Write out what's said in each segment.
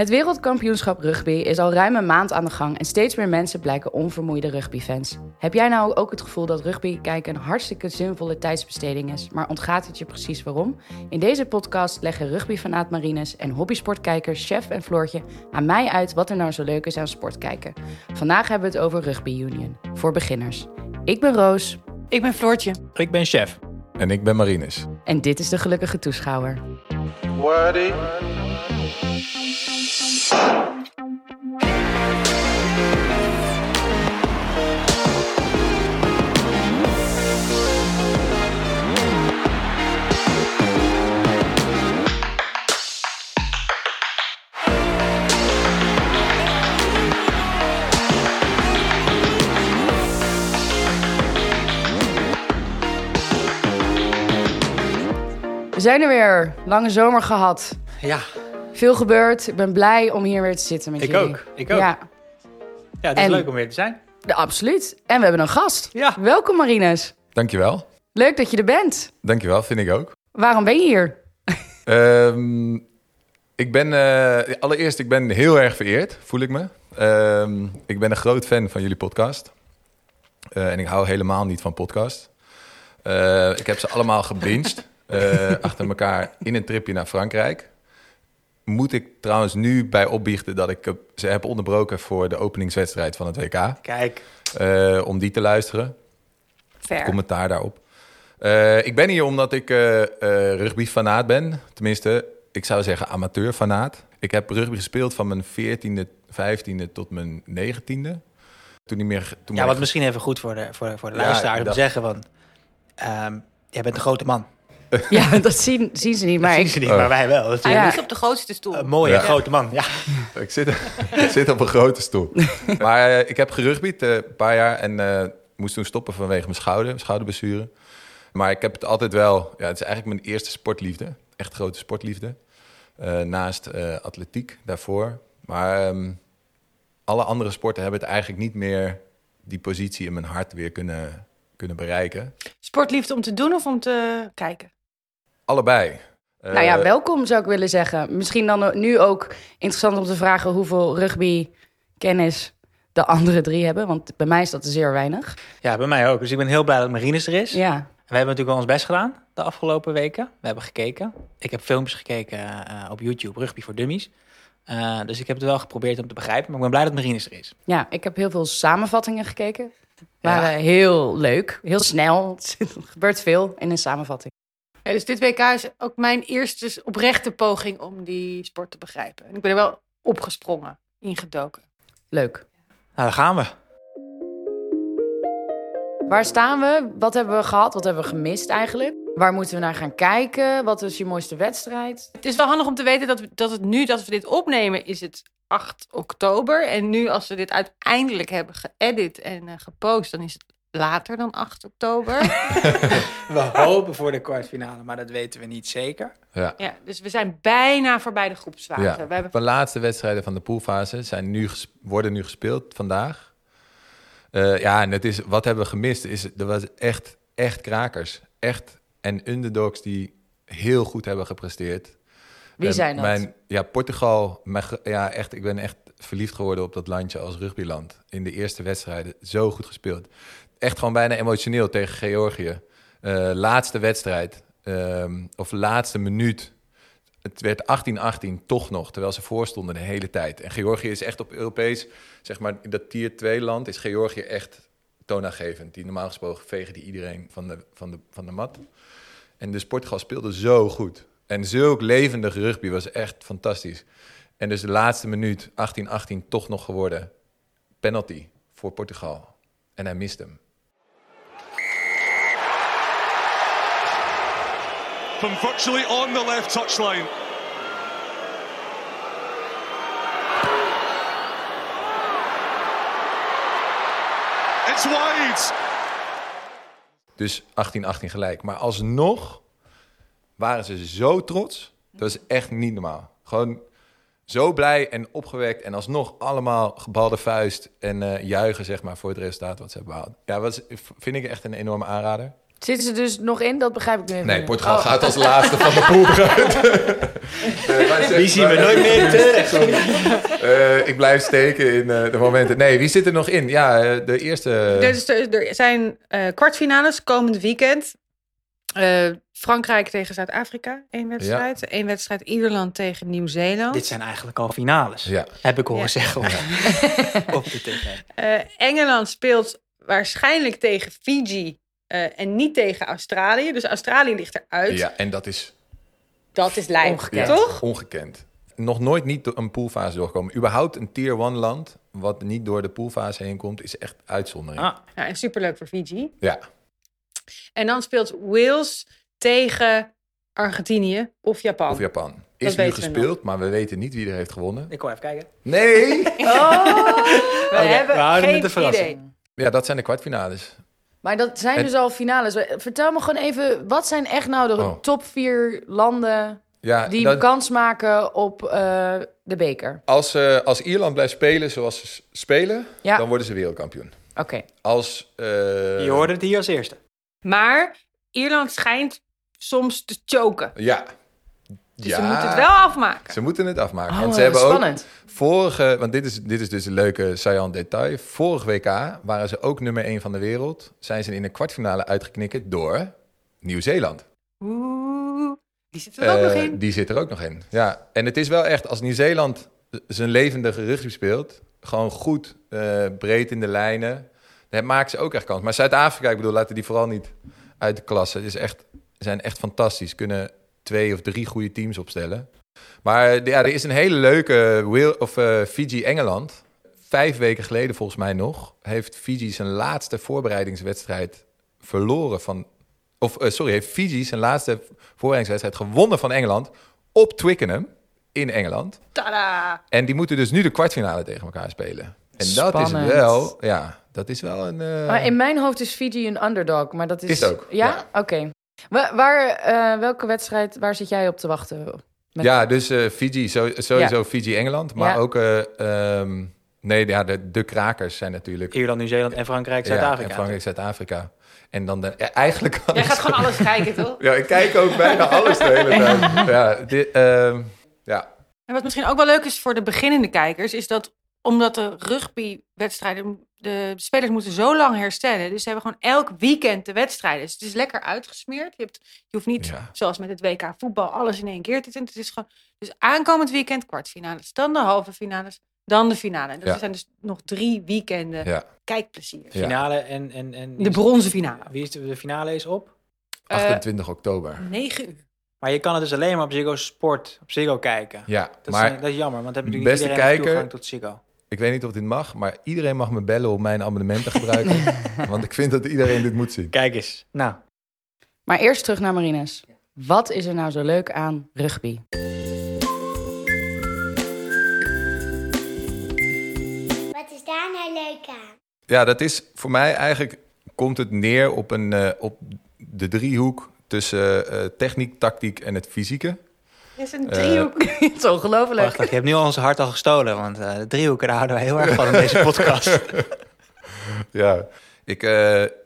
Het wereldkampioenschap rugby is al ruim een maand aan de gang en steeds meer mensen blijken onvermoeide rugbyfans. Heb jij nou ook het gevoel dat rugby kijken een hartstikke zinvolle tijdsbesteding is, maar ontgaat het je precies waarom? In deze podcast leggen rugbyfanaat Marines en hobbysportkijkers Chef en Floortje aan mij uit wat er nou zo leuk is aan sport kijken. Vandaag hebben we het over Rugby Union, voor beginners. Ik ben Roos. Ik ben Floortje. Ik ben chef. En ik ben Marinus. En dit is de gelukkige toeschouwer. Ready? We zijn er weer. Lange zomer gehad. Ja, Veel gebeurd. Ik ben blij om hier weer te zitten met Ik jullie. ook, ik ook. Ja, ja het is En- leuk om weer te zijn. de- absoluut. En we hebben een gast. Ja. Welkom Marines. Dankjewel. Leuk dat je er bent. Dankjewel, vind ik ook. Waarom ben je hier? Ehm, ik ben, eh, allereerst, ik ben heel erg vereerd, voel ik me. Ehm, ik ben een groot fan van jullie podcast. Eh, en ik hou helemaal niet van podcast. Eh, ik heb ze allemaal gebinged eh, achter elkaar in een tripje naar Frankrijk. Moet ik trouwens nu bij opbiechten dat ik ze heb onderbroken voor de openingswedstrijd van het WK. Kijk, eh, om die te luisteren. Commentaar daarop. Eh, ik ben hier omdat ik rugbyfanaat ben. Tenminste, ik zou zeggen amateurfanaat. Ik heb rugby gespeeld van mijn 14e, 15e tot mijn 19e. Toen niet meer... Toen ja, wat ik- misschien even goed voor de, voor, voor de Ja, luisteraar om te zeggen, want ehm, jij bent een grote man. Ja, dat zien, zien ze niet. Maar dat zien ik, ze niet, maar wij wel. Hij Ja. is op de grootste stoel. een mooie, Ja. grote man. Ja. Ik zit, ik zit op een grote stoel. Maar eh, ik heb gerugbied eh, een paar jaar en eh, moest toen stoppen vanwege mijn schouder, mijn schouderblessure. Maar ik heb het altijd wel... Ja, het is eigenlijk mijn eerste sportliefde. Echt grote sportliefde. Eh, naast eh, atletiek daarvoor. Maar ehm, alle andere sporten hebben het eigenlijk niet meer... die positie in mijn hart weer kunnen, kunnen bereiken. Sportliefde om te doen of om te kijken? Allebei. Eh, nou ja, welkom zou ik willen zeggen. Misschien dan nu ook interessant om te vragen hoeveel rugby kennis de andere drie hebben. Want bij mij is dat zeer weinig. ja, bij mij ook. Dus ik ben heel blij dat Marines er is. Ja, We hebben natuurlijk wel ons best gedaan de afgelopen weken. We hebben gekeken. Ik heb filmpjes gekeken eh, op YouTube, Rugby voor Dummies. Eh, dus ik heb het wel geprobeerd om te begrijpen. Maar ik ben blij dat Marines er is. ja, ik heb heel veel samenvattingen gekeken. Waren heel leuk, heel snel. Er gebeurt veel in een samenvatting. Ja, dus dit WK is ook mijn eerste oprechte poging om die sport te begrijpen. En ik ben er wel opgesprongen, ingedoken. Leuk. Nou, daar gaan we. Waar staan we? Wat hebben we gehad? Wat hebben we gemist eigenlijk? Waar moeten we naar gaan kijken? Wat is je mooiste wedstrijd? Het is wel handig om te weten dat, we, dat het nu dat we dit opnemen is het 8 oktober. En nu als we dit uiteindelijk hebben geëdit en eh, gepost, dan is het later dan 8 oktober. We hopen voor de kwartfinale, maar dat weten we niet zeker. ja. ja, dus we zijn bijna voorbij de groepsfase. Ja. We hebben De laatste wedstrijden van de poolfase zijn nu ges- worden nu gespeeld vandaag. Eh, ja, en het is, wat hebben we gemist? Is, er was echt, echt krakers. Echt en underdogs die heel goed hebben gepresteerd. Wie zijn dat? Mijn, ja, Portugal. Mijn, ja, echt, ik ben echt verliefd geworden op dat landje als rugbyland. In de eerste wedstrijden. Zo goed gespeeld. Echt gewoon bijna emotioneel tegen Georgië. Eh, laatste wedstrijd. ehm, of laatste minuut. Het werd 18-18 toch nog, terwijl ze voorstonden de hele tijd. En Georgië is echt op Europees, zeg maar, dat tier 2 land, is Georgië echt toonaangevend. Die normaal gesproken vegen die iedereen van de, van de, van de mat. En dus Portugal speelde zo goed. En zulk levendig rugby was echt fantastisch. En dus de laatste minuut, 18-18, toch nog geworden. Penalty voor Portugal. En hij mist hem. From virtually on the left touchline. It's wide. Dus 18-18 gelijk. Maar alsnog waren ze zo trots. Dat was echt niet normaal. Gewoon zo blij en opgewekt. En alsnog allemaal gebalde vuist en eh, juichen zeg maar, voor het resultaat wat ze hebben behaald. Ja, was, vind ik echt een enorme aanrader. Zitten ze dus nog in? Dat begrijp ik nu even Nee. Portugal Oh. gaat als laatste van de pool eruit. Eh, Die zien we nooit meer terug. Eh, ik blijf steken in eh, de momenten. Nee, wie zit er nog in? Ja, de eerste... Dus er, er zijn eh, kwartfinales komend weekend. Eh, Frankrijk tegen Zuid-Afrika, één wedstrijd. Eén wedstrijd Ierland tegen Nieuw-Zeeland. Dit zijn eigenlijk al finales. Ja. Heb ik horen Ja. zeggen op, op de tv. Eh, Engeland speelt waarschijnlijk tegen Fiji eh, en niet tegen Australië. Dus Australië ligt eruit. ja, en dat is Dat is lijp, Ongekend. ja, toch? ongekend. Nog nooit niet door een poolfase doorkomen. Überhaupt een tier 1 land wat niet door de poolfase heen komt, is echt uitzondering. Ah, Ja, en superleuk voor Fiji. Ja, En dan speelt Wales tegen Argentinië of Japan. of Japan. Is nu we gespeeld, maar we weten niet wie er heeft gewonnen. ik kom even kijken. Nee! We Oké, hebben we geen idee. Ja, dat zijn de kwartfinales. Maar dat zijn En- dus al finales. Vertel me gewoon even, wat zijn echt nou de Oh. top vier landen Ja, die dat- kans maken op eh, de beker? als, eh, als Ierland blijft spelen zoals ze spelen, Ja. dan worden ze wereldkampioen. Oké. Als, eh, Je hoorde het hier als eerste. Maar Ierland schijnt soms te choken. Ja. Dus ze moeten het wel afmaken. Ze moeten het afmaken. Oh, want ze hebben spannend. ook vorige, want dit is, dit is dus een leuke saillant detail. Vorig WK waren ze ook nummer 1 van de wereld. Zijn ze in de kwartfinale uitgeknikken door Nieuw-Zeeland. Oeh, die zit er ook nog Eh, in. Die zit er ook nog in. Ja, en het is wel echt, als Nieuw-Zeeland zijn levendige rugby speelt, gewoon goed, eh, breed in de lijnen, dan maken ze ook echt kans. Maar Zuid-Afrika, ik bedoel, laten die vooral niet uit de klasse. Het is echt, zijn echt fantastisch. Kunnen twee of drie goede teams opstellen. Maar ja, er is een hele leuke Wil- of eh, Fiji-Engeland. Vijf weken geleden volgens mij nog heeft Fiji zijn laatste voorbereidingswedstrijd verloren van of eh, sorry, heeft Fiji zijn laatste voorbereidingswedstrijd gewonnen van Engeland op Twickenham in Engeland. Tada! En die moeten dus nu de kwartfinale tegen elkaar spelen. En dat is wel, ja, dat is wel een. eh, Maar in mijn hoofd is Fiji een underdog, maar dat is... Ook, Ja? Oké. Waar, eh, welke wedstrijd, waar zit jij op te wachten? Met- ja, dus eh, Fiji, sowieso Ja. Fiji-Engeland, maar Ja. ook. eh, ehm, nee, ja, de, de krakers zijn natuurlijk. Ierland, Nieuw-Zeeland en Frankrijk, Ja, Zuid-Afrika. en Frankrijk, Zuid-Afrika. En dan de, ja, eigenlijk. Jij gaat gewoon alles kijken, toch? Ja, ik kijk ook bijna alles de hele tijd. Ja, dit, ehm, ja, En wat misschien ook wel leuk is voor de beginnende kijkers, is dat omdat de rugbywedstrijden, de spelers moeten zo lang herstellen. Dus ze hebben gewoon elk weekend de wedstrijden. Dus het is lekker uitgesmeerd. Je, hebt, je hoeft niet, Ja. zoals met het WK voetbal, alles in één keer te doen. Het is gewoon, dus aankomend weekend kwartfinales, dan de halve finales, dan de finale. En dat Ja. zijn dus nog drie weekenden ja. kijkplezier. Ja. Finale en... en, en De bronzen finale. Wie is de, de finale is op? 28 oktober. 9 uur. Maar je kan het dus alleen maar op Ziggo Sport, op Ziggo kijken. Ja, Dat, maar is, dat is jammer, want dan heb je natuurlijk beste iedereen kijker- toegang tot Ziggo. Ik weet niet of dit mag, maar iedereen mag me bellen om mijn abonnement te gebruiken. want ik vind dat iedereen dit moet zien. Kijk eens. Nou, Maar eerst terug naar Marines. Wat is er nou zo leuk aan rugby? Wat is daar nou leuk aan? Ja, dat is voor mij eigenlijk komt het neer op, een, eh, op de driehoek tussen eh, techniek, tactiek en het fysieke. Het is een Eh, driehoek. Het is ongelooflijk. wacht, je hebt nu al ons hart al gestolen, want eh, de driehoeken daar houden we heel erg van in deze podcast. Ja, ik, eh,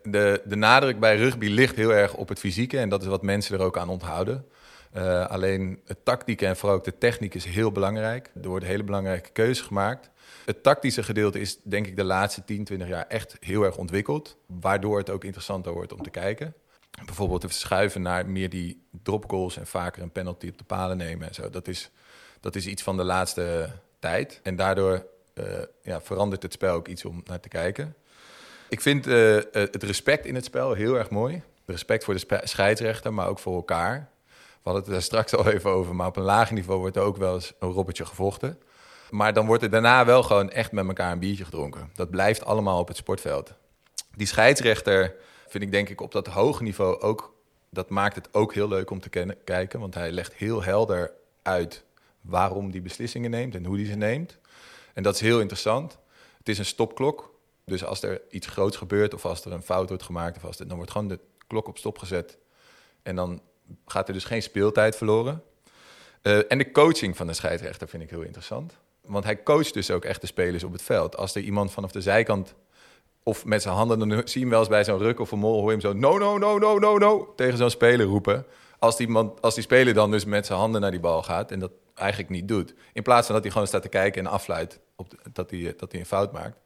de, de nadruk bij rugby ligt heel erg op het fysieke en dat is wat mensen er ook aan onthouden. Eh, alleen het tactieke en vooral ook de techniek is heel belangrijk. Er wordt een hele belangrijke keuze gemaakt. Het tactische gedeelte is denk ik de laatste 10, 20 jaar echt heel erg ontwikkeld. Waardoor het ook interessanter wordt om te kijken. Bijvoorbeeld te schuiven naar meer die dropgoals en vaker een penalty op de palen nemen en zo. Dat is, dat is iets van de laatste tijd. En daardoor eh, ja, verandert het spel ook iets om naar te kijken. Ik vind eh, eh, het respect in het spel heel erg mooi. Respect voor de scheidsrechter, maar ook voor elkaar. We hadden het daar straks al even over, maar op een laag niveau wordt er ook wel eens een robbertje gevochten. Maar dan wordt er daarna wel gewoon echt met elkaar een biertje gedronken. Dat blijft allemaal op het sportveld. Die scheidsrechter vind ik denk ik op dat hoge niveau ook... dat maakt het ook heel leuk om te kennen, kijken. Want hij legt heel helder uit waarom die beslissingen neemt en hoe die ze neemt. En dat is heel interessant. Het is een stopklok. Dus als er iets groots gebeurt of als er een fout wordt gemaakt... Of als er, dan wordt gewoon de klok op stop gezet. En dan gaat er dus geen speeltijd verloren. Eh, en de coaching van de scheidsrechter vind ik heel interessant. Want hij coacht dus ook echt de spelers op het veld. Als er iemand vanaf de zijkant of met zijn handen, dan zie je hem wel eens bij zo'n ruk of een mol, hoor je hem zo no, no, no, no, no, no, tegen zo'n speler roepen. Als die, man, als die speler dan dus met zijn handen naar die bal gaat en dat eigenlijk niet doet. In plaats van dat hij gewoon staat te kijken en afluit op dat, hij, dat hij een fout maakt.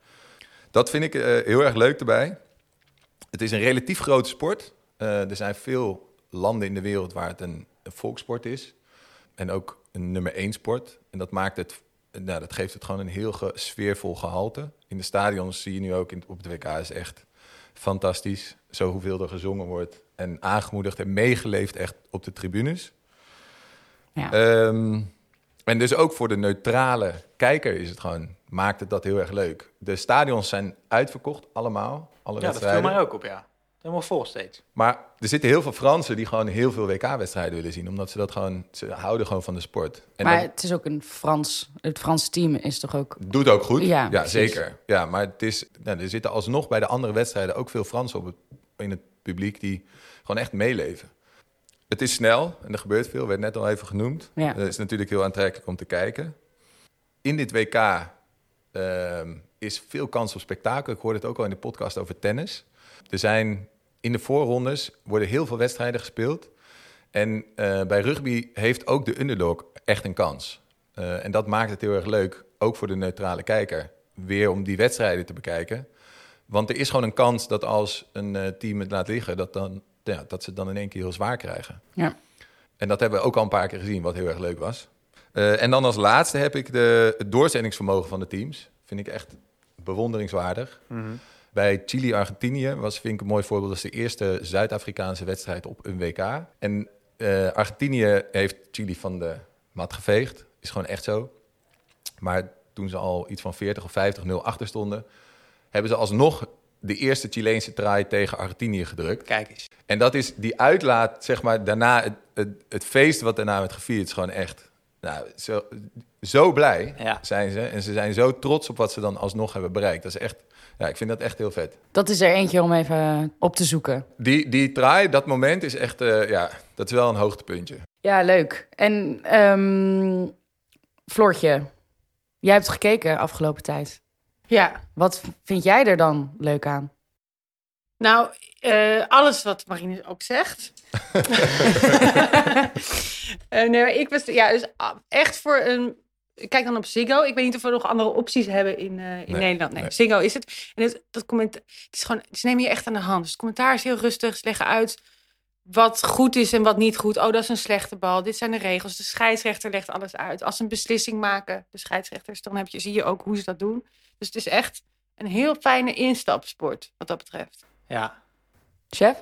Dat vind ik eh, heel erg leuk erbij. Het is een relatief grote sport. Eh, er zijn veel landen in de wereld waar het een, een volkssport is. En ook een nummer één sport. En dat maakt het, nou, dat geeft het gewoon een heel ge- sfeervol gehalte. In de stadions zie je nu ook in, op het WK is echt fantastisch. Zo hoeveel er gezongen wordt en aangemoedigd en meegeleefd echt op de tribunes. Ja. Ehm, en dus ook voor de neutrale kijker is het gewoon, maakt het dat heel erg leuk. De stadions zijn uitverkocht, allemaal. Alle Ja, dat viel mij ook op, ja. Helemaal vol steeds. Maar er zitten heel veel Fransen die gewoon heel veel WK-wedstrijden willen zien. Omdat ze dat gewoon, ze houden gewoon van de sport. En maar dat het is ook een Frans... Het Franse team is toch ook... doet ook goed. Ja, zeker. Ja, maar het is, nou, er zitten alsnog bij de andere wedstrijden ook veel Fransen op het, in het publiek die gewoon echt meeleven. Het is snel en er gebeurt veel, werd net al even genoemd. Ja. Het is natuurlijk heel aantrekkelijk om te kijken. In dit WK ehm, is veel kans op spektakel. Ik hoorde het ook al in de podcast over tennis. Er zijn in de voorrondes worden heel veel wedstrijden gespeeld. En eh, bij rugby heeft ook de underdog echt een kans. Eh, en dat maakt het heel erg leuk, ook voor de neutrale kijker, weer om die wedstrijden te bekijken. Want er is gewoon een kans dat als een eh, team het laat liggen, dat, dan, ja, dat ze het dan in één keer heel zwaar krijgen. Ja. En dat hebben we ook al een paar keer gezien, wat heel erg leuk was. Eh, en dan als laatste heb ik de, het doorzettingsvermogen van de teams. Vind ik echt bewonderingswaardig. Bij Chili-Argentinië was, vind ik een mooi voorbeeld, dat is de eerste Zuid-Afrikaanse wedstrijd op een WK. En eh, Argentinië heeft Chili van de mat geveegd. Is gewoon echt zo. Maar toen ze al iets van 40 of 50-0 achter stonden, hebben ze alsnog de eerste Chileense try tegen Argentinië gedrukt. Kijk eens. En dat is die uitlaat, zeg maar, daarna, het, het, het feest wat daarna werd gevierd, is gewoon echt, nou, zo, zo blij Ja. zijn ze. En ze zijn zo trots op wat ze dan alsnog hebben bereikt. Dat is echt, ja, ik vind dat echt heel vet. Dat is er eentje om even op te zoeken. Die, die try, dat moment is echt, eh, ja, dat is wel een hoogtepuntje. Ja, leuk. En ehm Floortje, jij hebt gekeken afgelopen tijd. Ja, Wat vind jij er dan leuk aan? Nou, eh, alles wat Marine ook zegt. Eh, nee, maar ik was ja, dus ah, echt voor een. Ik kijk dan op Ziggo. Ik weet niet of we nog andere opties hebben in, eh, in Nee, Nederland. Nee, nee. Ziggo is het. En het, dat comment, het is gewoon, ze nemen je echt aan de hand. Dus het commentaar is heel rustig. Ze leggen uit wat goed is en wat niet goed. Oh, dat is een slechte bal. Dit zijn de regels. De scheidsrechter legt alles uit. Als ze een beslissing maken, de scheidsrechters, dan heb je, zie je ook hoe ze dat doen. Dus het is echt een heel fijne instapsport wat dat betreft. Ja. Chef,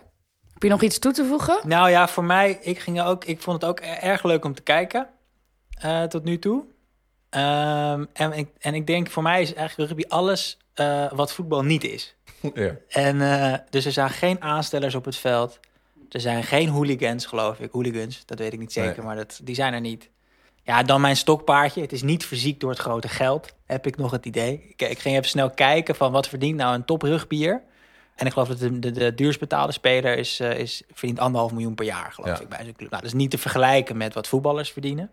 heb je nog iets toe te voegen? Nou ja, voor mij, ik, ging ook, ik vond het ook e- erg leuk om te kijken eh, tot nu toe. Ehm, en, ik, en ik denk, voor mij is eigenlijk rugby alles eh, wat voetbal niet is. ja. En eh, dus er zijn geen aanstellers op het veld. Er zijn geen hooligans, geloof ik. Hooligans, dat weet ik niet zeker, Nee. maar dat, die zijn er niet. Ja, dan mijn stokpaardje. Het is niet fysiek door het grote geld, heb ik nog het idee. Ik, ik ging even snel kijken van wat verdient nou een top rugbier. En ik geloof dat de, de, de duurst betaalde speler is, eh, is, verdient anderhalf miljoen per jaar, geloof Ja. ik, bij zijn club. Nou, dat is niet te vergelijken met wat voetballers verdienen.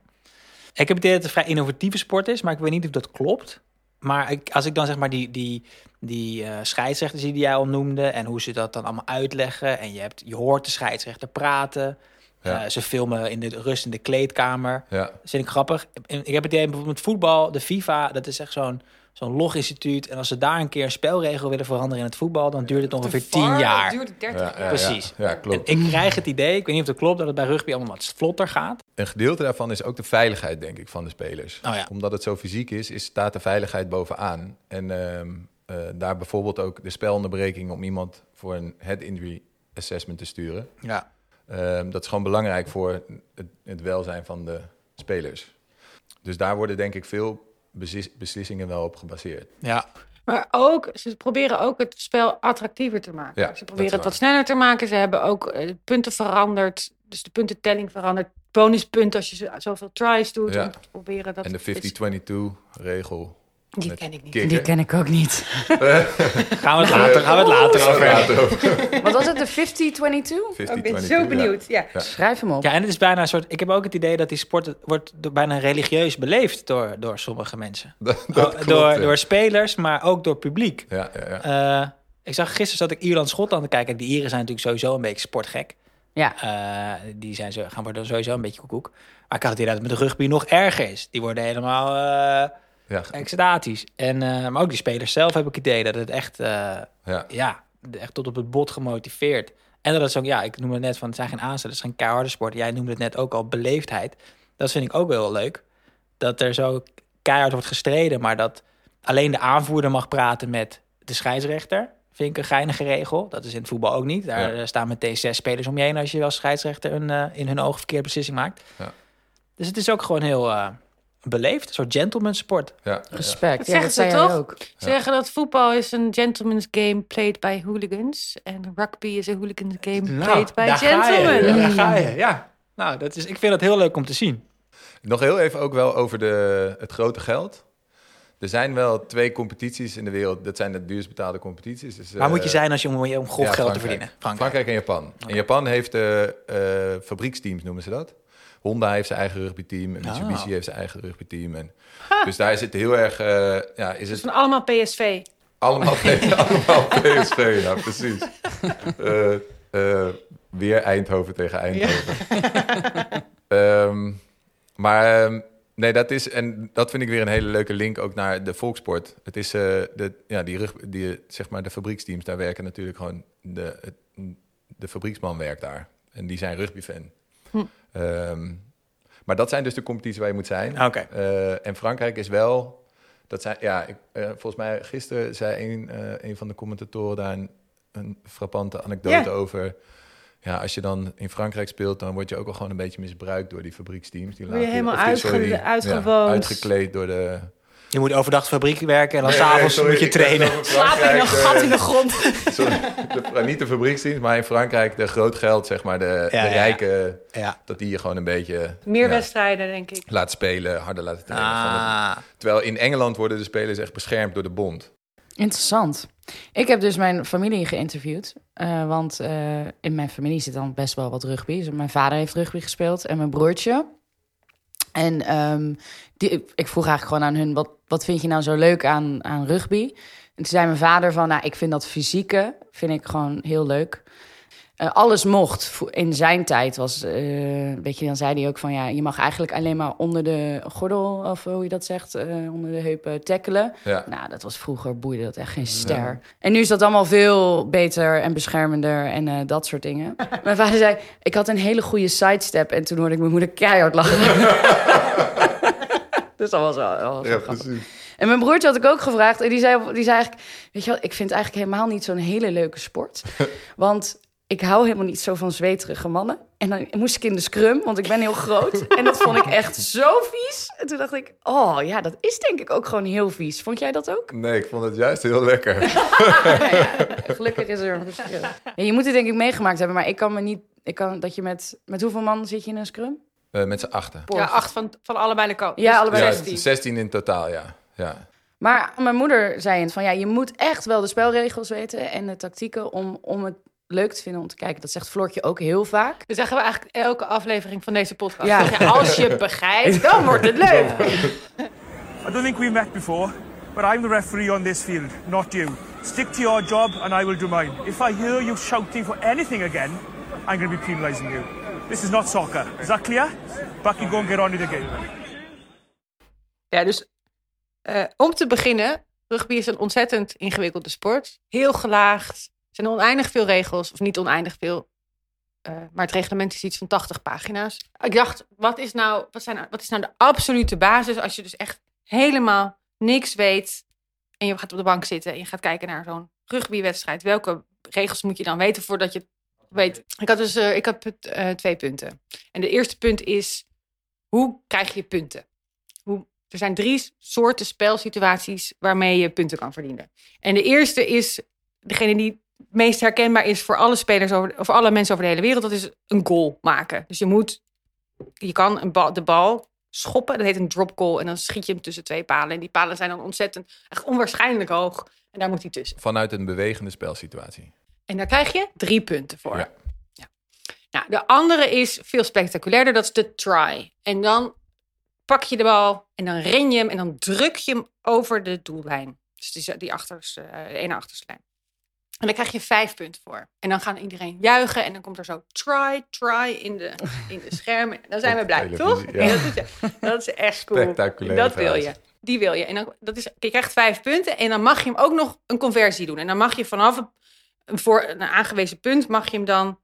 Ik heb het idee dat het een vrij innovatieve sport is, maar ik weet niet of dat klopt. Maar ik, als ik dan zeg maar die, die, die scheidsrechters die jij al noemde en hoe ze dat dan allemaal uitleggen. En je, hebt, je hoort de scheidsrechter praten. Ja. Eh, ze filmen in de rust in de kleedkamer. ja. Dat vind ik grappig. Ik heb het idee bijvoorbeeld met voetbal, de FIFA, dat is echt zo'n zo'n loginstituut. En als ze daar een keer een spelregel willen veranderen in het voetbal, dan duurt het ongeveer tien jaar. Dat duurde 30 Ja, jaar. ja, Precies. Ja, En klopt. ik krijg het idee, ik weet niet of dat klopt, dat het bij rugby allemaal wat vlotter gaat. Een gedeelte daarvan is ook de veiligheid, denk ik, van de spelers. Oh ja. Omdat het zo fysiek is, is, staat de veiligheid bovenaan. En ehm, eh, daar bijvoorbeeld ook de spelonderbreking om iemand voor een head injury assessment te sturen. Ja. Ehm, dat is gewoon belangrijk voor het, het welzijn van de spelers. Dus daar worden denk ik veel beslissingen wel op gebaseerd. Ja. Maar ook, ze proberen ook het spel attractiever te maken. Ja, ze proberen het wat sneller te maken. Ze hebben ook eh, punten veranderd. Dus de puntentelling veranderd. Bonuspunten als je zo- zoveel tries doet. Ja. Om te proberen dat En de het is- 50-22-regel. Die ken ik niet. Die ken ik ook niet. Gaan we het later, gaan we het later over hebben. Wat was het, de 50-22? 50, Ik ben 22, zo benieuwd. Ja. Ja. Schrijf hem op. Ja, en het is bijna een soort. Ik heb ook het idee dat die sport wordt door, bijna religieus beleefd door, door sommige mensen. Dat, dat klopt, door, ja. door spelers, maar ook door publiek. Ja, ja, ja. Eh, Ik zag gisteren zat ik Ierland-Schotland te kijken. Die Ieren zijn natuurlijk sowieso een beetje sportgek. Ja. Eh, die zijn zo, gaan worden sowieso een beetje koekoek. Maar ik had het idee dat het met de rugby nog erger is. Die worden helemaal eh Ja, extatisch. En, eh, maar ook die spelers zelf heb ik het idee dat het echt, eh, ja. ja, echt tot op het bot gemotiveerd. En dat is ook, ja, ik noemde het net van, het zijn geen aanzetten, het is geen keiharde sport. Jij noemde het net ook al beleefdheid. Dat vind ik ook wel leuk. Dat er zo keihard wordt gestreden, maar dat alleen de aanvoerder mag praten met de scheidsrechter. Vind ik een geinige regel. Dat is in het voetbal ook niet. Daar Ja. eh, staan meteen zes spelers om je heen als je als scheidsrechter een in hun ogen verkeerde beslissing maakt. Ja. Dus het is ook gewoon heel beleefd. Een soort gentleman sport. ja. Respect. Dat ja, zeggen dat ze toch? ook. Ze zeggen dat voetbal is een gentleman's game played by hooligans. En rugby is een hooligans game played by Nou, daar ga je. gentlemen. Ja, daar ga je. Ja. Nou, dat is, ik vind dat heel leuk om te zien. Nog heel even ook wel over de, het grote geld. Er zijn wel twee competities in de wereld. Dat zijn de duurst betaalde competities. Dus, Waar moet je eh, zijn als je om, om grof ja, geld te Frankrijk. verdienen? Frankrijk. en Japan. En Japan heeft de eh, fabrieksteams, noemen ze dat. Honda heeft zijn eigen rugbyteam. En Mitsubishi Ah. heeft zijn eigen rugbyteam. En, dus daar is het heel erg... eh, ja, is Het het is allemaal PSV. allemaal, allemaal PSV, ja, precies. Eh, eh, weer Eindhoven tegen Eindhoven. Ehm, maar ehm, nee, dat is... En dat vind ik weer een hele leuke link ook naar de volksport. Het is... eh, de, ja, die rug, die, zeg maar, de fabrieksteams, daar werken natuurlijk gewoon... De, de fabrieksman werkt daar. En die zijn rugbyfan. Hm. Ehm, maar dat zijn dus de competities waar je moet zijn. Oké. Eh, en Frankrijk is wel... Dat zijn, ja, ik, eh, volgens mij gisteren zei een, eh, een van de commentatoren daar een, een frappante anekdote over. Ja, als je dan in Frankrijk speelt, dan word je ook wel gewoon een beetje misbruikt door die fabrieksteams. Die je helemaal sorry, ja, uitgewoond. uitgekleed door de... Je moet overdag de fabriek werken en dan Nee, s'avonds moet je trainen. Slapen in een Frankrijk, gat in de eh, grond. sorry, de- niet de fabrieksteams, maar in Frankrijk de groot geld, zeg maar, de, Ja, de ja, ja. rijken, Ja. dat die je gewoon een beetje Meer ja, wedstrijden, denk ik. laat spelen, harder laten trainen. Ah. Terwijl in Engeland worden de spelers echt beschermd door de bond. Interessant. Ik heb dus mijn familie geïnterviewd. eh, want eh, in mijn familie zit dan best wel wat rugby. Dus mijn vader heeft rugby gespeeld en mijn broertje. En ehm, die, ik vroeg eigenlijk gewoon aan hun: wat, wat vind je nou zo leuk aan, aan rugby? En toen zei mijn vader van: Nou, ik vind dat fysieke vind ik gewoon heel leuk. Eh, alles mocht. In zijn tijd was, eh, weet je, dan zei hij ook van ja, je mag eigenlijk alleen maar onder de gordel, of hoe je dat zegt, eh, onder de heupen tackelen. Ja. Nou, dat was vroeger, boeide dat echt geen ster. En nu is dat allemaal veel beter en beschermender en dat soort dingen. mijn vader zei, ik had een hele goede sidestep en toen hoorde ik mijn moeder keihard lachen. dus dat was wel, dat was wel grappig. precies. En mijn broertje had ik ook gevraagd. En die zei, die zei eigenlijk... Weet je wel, ik vind het eigenlijk helemaal niet zo'n hele leuke sport. Want ik hou helemaal niet zo van zweterige mannen. En dan moest ik in de scrum, want ik ben heel groot. En dat vond ik echt zo vies. En toen dacht ik, oh ja, dat is denk ik ook gewoon heel vies. Vond jij dat ook? Nee, ik vond het juist heel lekker. Gelukkig is er een verschil. Ja, je moet het denk ik meegemaakt hebben, maar ik kan me niet... Ik kan dat je met... Met hoeveel man zit je in een scrum? Eh, met z'n achten. Ja, acht van, van allebei de kanten. Ja, Dus allebei. Ja, 16. 16 in totaal, ja. ja. Maar mijn moeder zei het van ja, je moet echt wel de spelregels weten en de tactieken om, om het leuk te vinden om te kijken. Dat zegt Floortje ook heel vaak. Dat zeggen we eigenlijk elke aflevering van deze podcast. Ja. Als je begrijpt, dan wordt het leuk. I don't think we've met before, but I'm the referee on this field, not you. Stick to your job and I will do mine. If I hear you shouting for anything again, I'm going to be penalising you. This is not soccer. Is that clear? Back you go and get on with the game. Ja, dus eh, om te beginnen, rugby is een ontzettend ingewikkelde sport. Heel gelaagd. Er zijn oneindig veel regels, of niet oneindig veel. eh, maar het reglement is iets van 80 pagina's. Ik dacht, wat is, nou, wat, zijn, wat is nou de absolute basis als je dus echt helemaal niks weet en je gaat op de bank zitten en je gaat kijken naar zo'n rugbywedstrijd. Welke regels moet je dan weten voordat je weet? Ik had dus eh, ik had, eh, twee punten. En de eerste punt is, hoe krijg je punten? Hoe, er zijn drie soorten spelsituaties waarmee je punten kan verdienen. En de eerste is degene die meest herkenbaar is voor alle spelers over, of alle mensen over de hele wereld. Dat is een goal maken. Dus je moet, je kan een bal, de bal schoppen. Dat heet een drop goal. En dan schiet je hem tussen twee palen. En die palen zijn dan ontzettend, echt onwaarschijnlijk hoog. En daar moet hij tussen. Vanuit een bewegende spelsituatie. En daar krijg je drie punten voor. Ja. Ja. Nou, de andere is veel spectaculairder. Dat is de try. En dan pak je de bal en dan ren je hem en dan druk je hem over de doellijn. Dus die, die achterste, eh, de ene achterste lijn. En daar krijg je vijf punten voor. En dan gaan iedereen juichen en dan komt er zo try, try in de, in de schermen. Dan zijn we blij, toch? ja. Dat, is, dat is echt cool. Spectaculair Dat wil je. Die wil je. En dan, dat is, je krijgt vijf punten en dan mag je hem ook nog een conversie doen. En dan mag je vanaf voor een aangewezen punt, mag je hem dan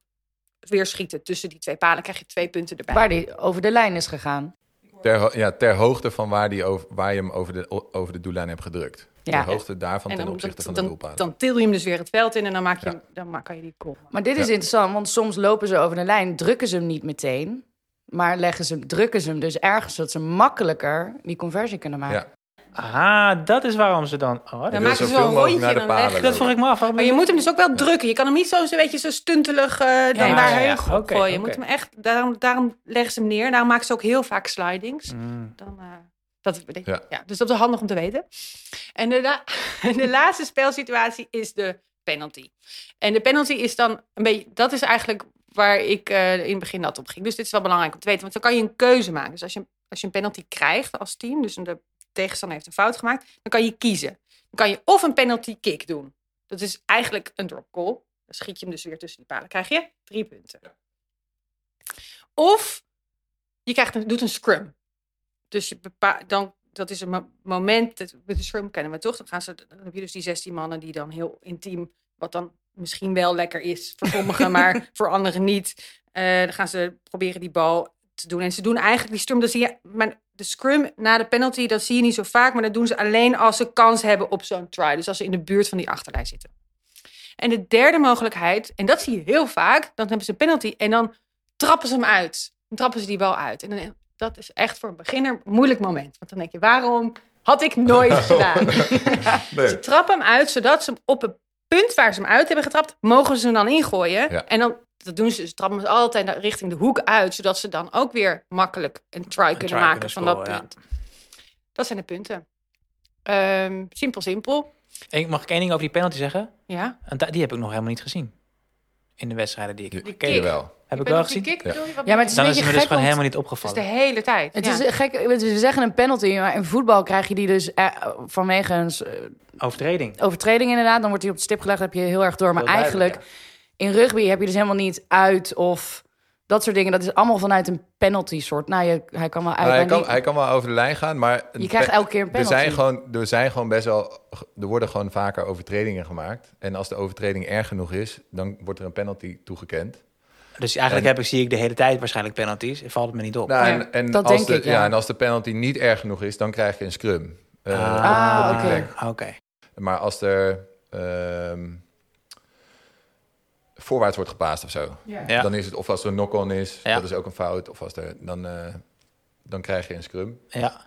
weer schieten. Tussen die twee palen krijg je twee punten erbij. Waar die over de lijn is gegaan. Ter, ja, ter hoogte van waar, die over, waar je hem over de, over de doellijn hebt gedrukt. Ja. Ter hoogte daarvan en ten opzichte van de dan, doelpalen. dan til je hem dus weer het veld in en dan, maak je Ja. hem, dan kan je die goal. Maar dit is Ja. interessant, want soms lopen ze over de lijn, drukken ze hem niet meteen. Maar leggen ze, drukken ze hem dus ergens, zodat ze makkelijker die conversie kunnen maken. Ja. Ah, dat is waarom ze dan... Oh, Dan maken ze een rondje naar de palen dat vroeg ik me af. waarom- Maar je moet hem dus ook wel drukken. Je kan hem niet zo, een beetje zo stuntelig eh, dan Ja, daar ja, ja. heen go- Oké, gooien. Je moet hem echt, daarom, daarom leggen ze hem neer. Daarom maken ze ook heel vaak slidings. Mm. Dan, eh, dat, Ja. ja. dus dat is handig om te weten. En de, la- de laatste spelsituatie is de penalty. En de penalty is dan een beetje, dat is eigenlijk waar ik eh, in het begin dat op ging. Dus dit is wel belangrijk om te weten, want dan kan je een keuze maken. Dus als je, als je een penalty krijgt als team, dus de tegenstander heeft een fout gemaakt, dan kan je kiezen. Dan kan je of een penalty kick doen. Dat is eigenlijk een drop goal. Dan schiet je hem dus weer tussen die palen. Krijg je drie punten. Of je krijgt een, doet een scrum. Dus je dan, dat is een mo- moment, dat- met de scrum kennen we toch? Dan, gaan ze, dan heb je dus die 16 mannen die dan heel intiem, wat dan misschien wel lekker is voor sommigen, maar voor anderen niet. Eh, dan gaan ze proberen die bal te doen. En ze doen eigenlijk die scrum, dat zie je, maar de scrum na de penalty, dat zie je niet zo vaak, maar dat doen ze alleen als ze kans hebben op zo'n try. Dus als ze in de buurt van die achterlijn zitten. En de derde mogelijkheid, en dat zie je heel vaak, dan hebben ze een penalty en dan trappen ze hem uit. Dan trappen ze die bal uit. En dan, dat is echt voor een beginner een moeilijk moment. Want dan denk je, waarom had ik nooit gedaan? Nee. Ze trappen hem uit, zodat ze hem op het punt waar ze hem uit hebben getrapt, mogen ze hem dan ingooien. Ja. En dan, dat doen ze, ze trappen hem altijd naar- richting de hoek uit, zodat ze dan ook weer makkelijk een try kunnen try maken kunnen van dat ja. punt. Dat zijn de punten. Ehm, simpel, simpel. En mag ik één ding over die penalty zeggen? Ja. En da- die heb ik nog helemaal niet gezien. In de wedstrijden die ik Die heb kick. gekeken. Jawel. Heb ik Die wel gezien? kick, Ja. je? Maar het is Dan een is me dus gewoon want helemaal niet dat is opgevallen. de hele tijd. het ja. is gek, we zeggen een penalty, maar in voetbal krijg je die dus eh, vanwege een Overtreding. overtreding inderdaad. Dan wordt hij op de stip gelegd, heb je heel erg door. Maar eigenlijk, in rugby heb je dus helemaal niet uit of dat soort dingen. Dat is allemaal vanuit een penalty soort. Nou, je, hij kan wel uit. Nou, hij, kan, niet- hij kan wel over de lijn gaan, maar... je krijgt elke keer een Er penalty. zijn, gewoon, er zijn gewoon best wel... Er worden gewoon vaker overtredingen gemaakt. En als de overtreding erg genoeg is, dan wordt er een penalty toegekend. Dus eigenlijk En- heb ik, zie ik de hele tijd waarschijnlijk penalties. Valt het me niet op. Nou, en, en dat als denk de, ik, ja. En als de penalty niet erg genoeg is, dan krijg je een scrum. Eh, Ah, oké. plek. Oké. Maar als er ehm, voorwaarts wordt gepaast of zo, Ja. dan is het... Of als er een knock-on is, Ja. dat is ook een fout. Of als er... Dan, eh, dan krijg je een scrum. Ja.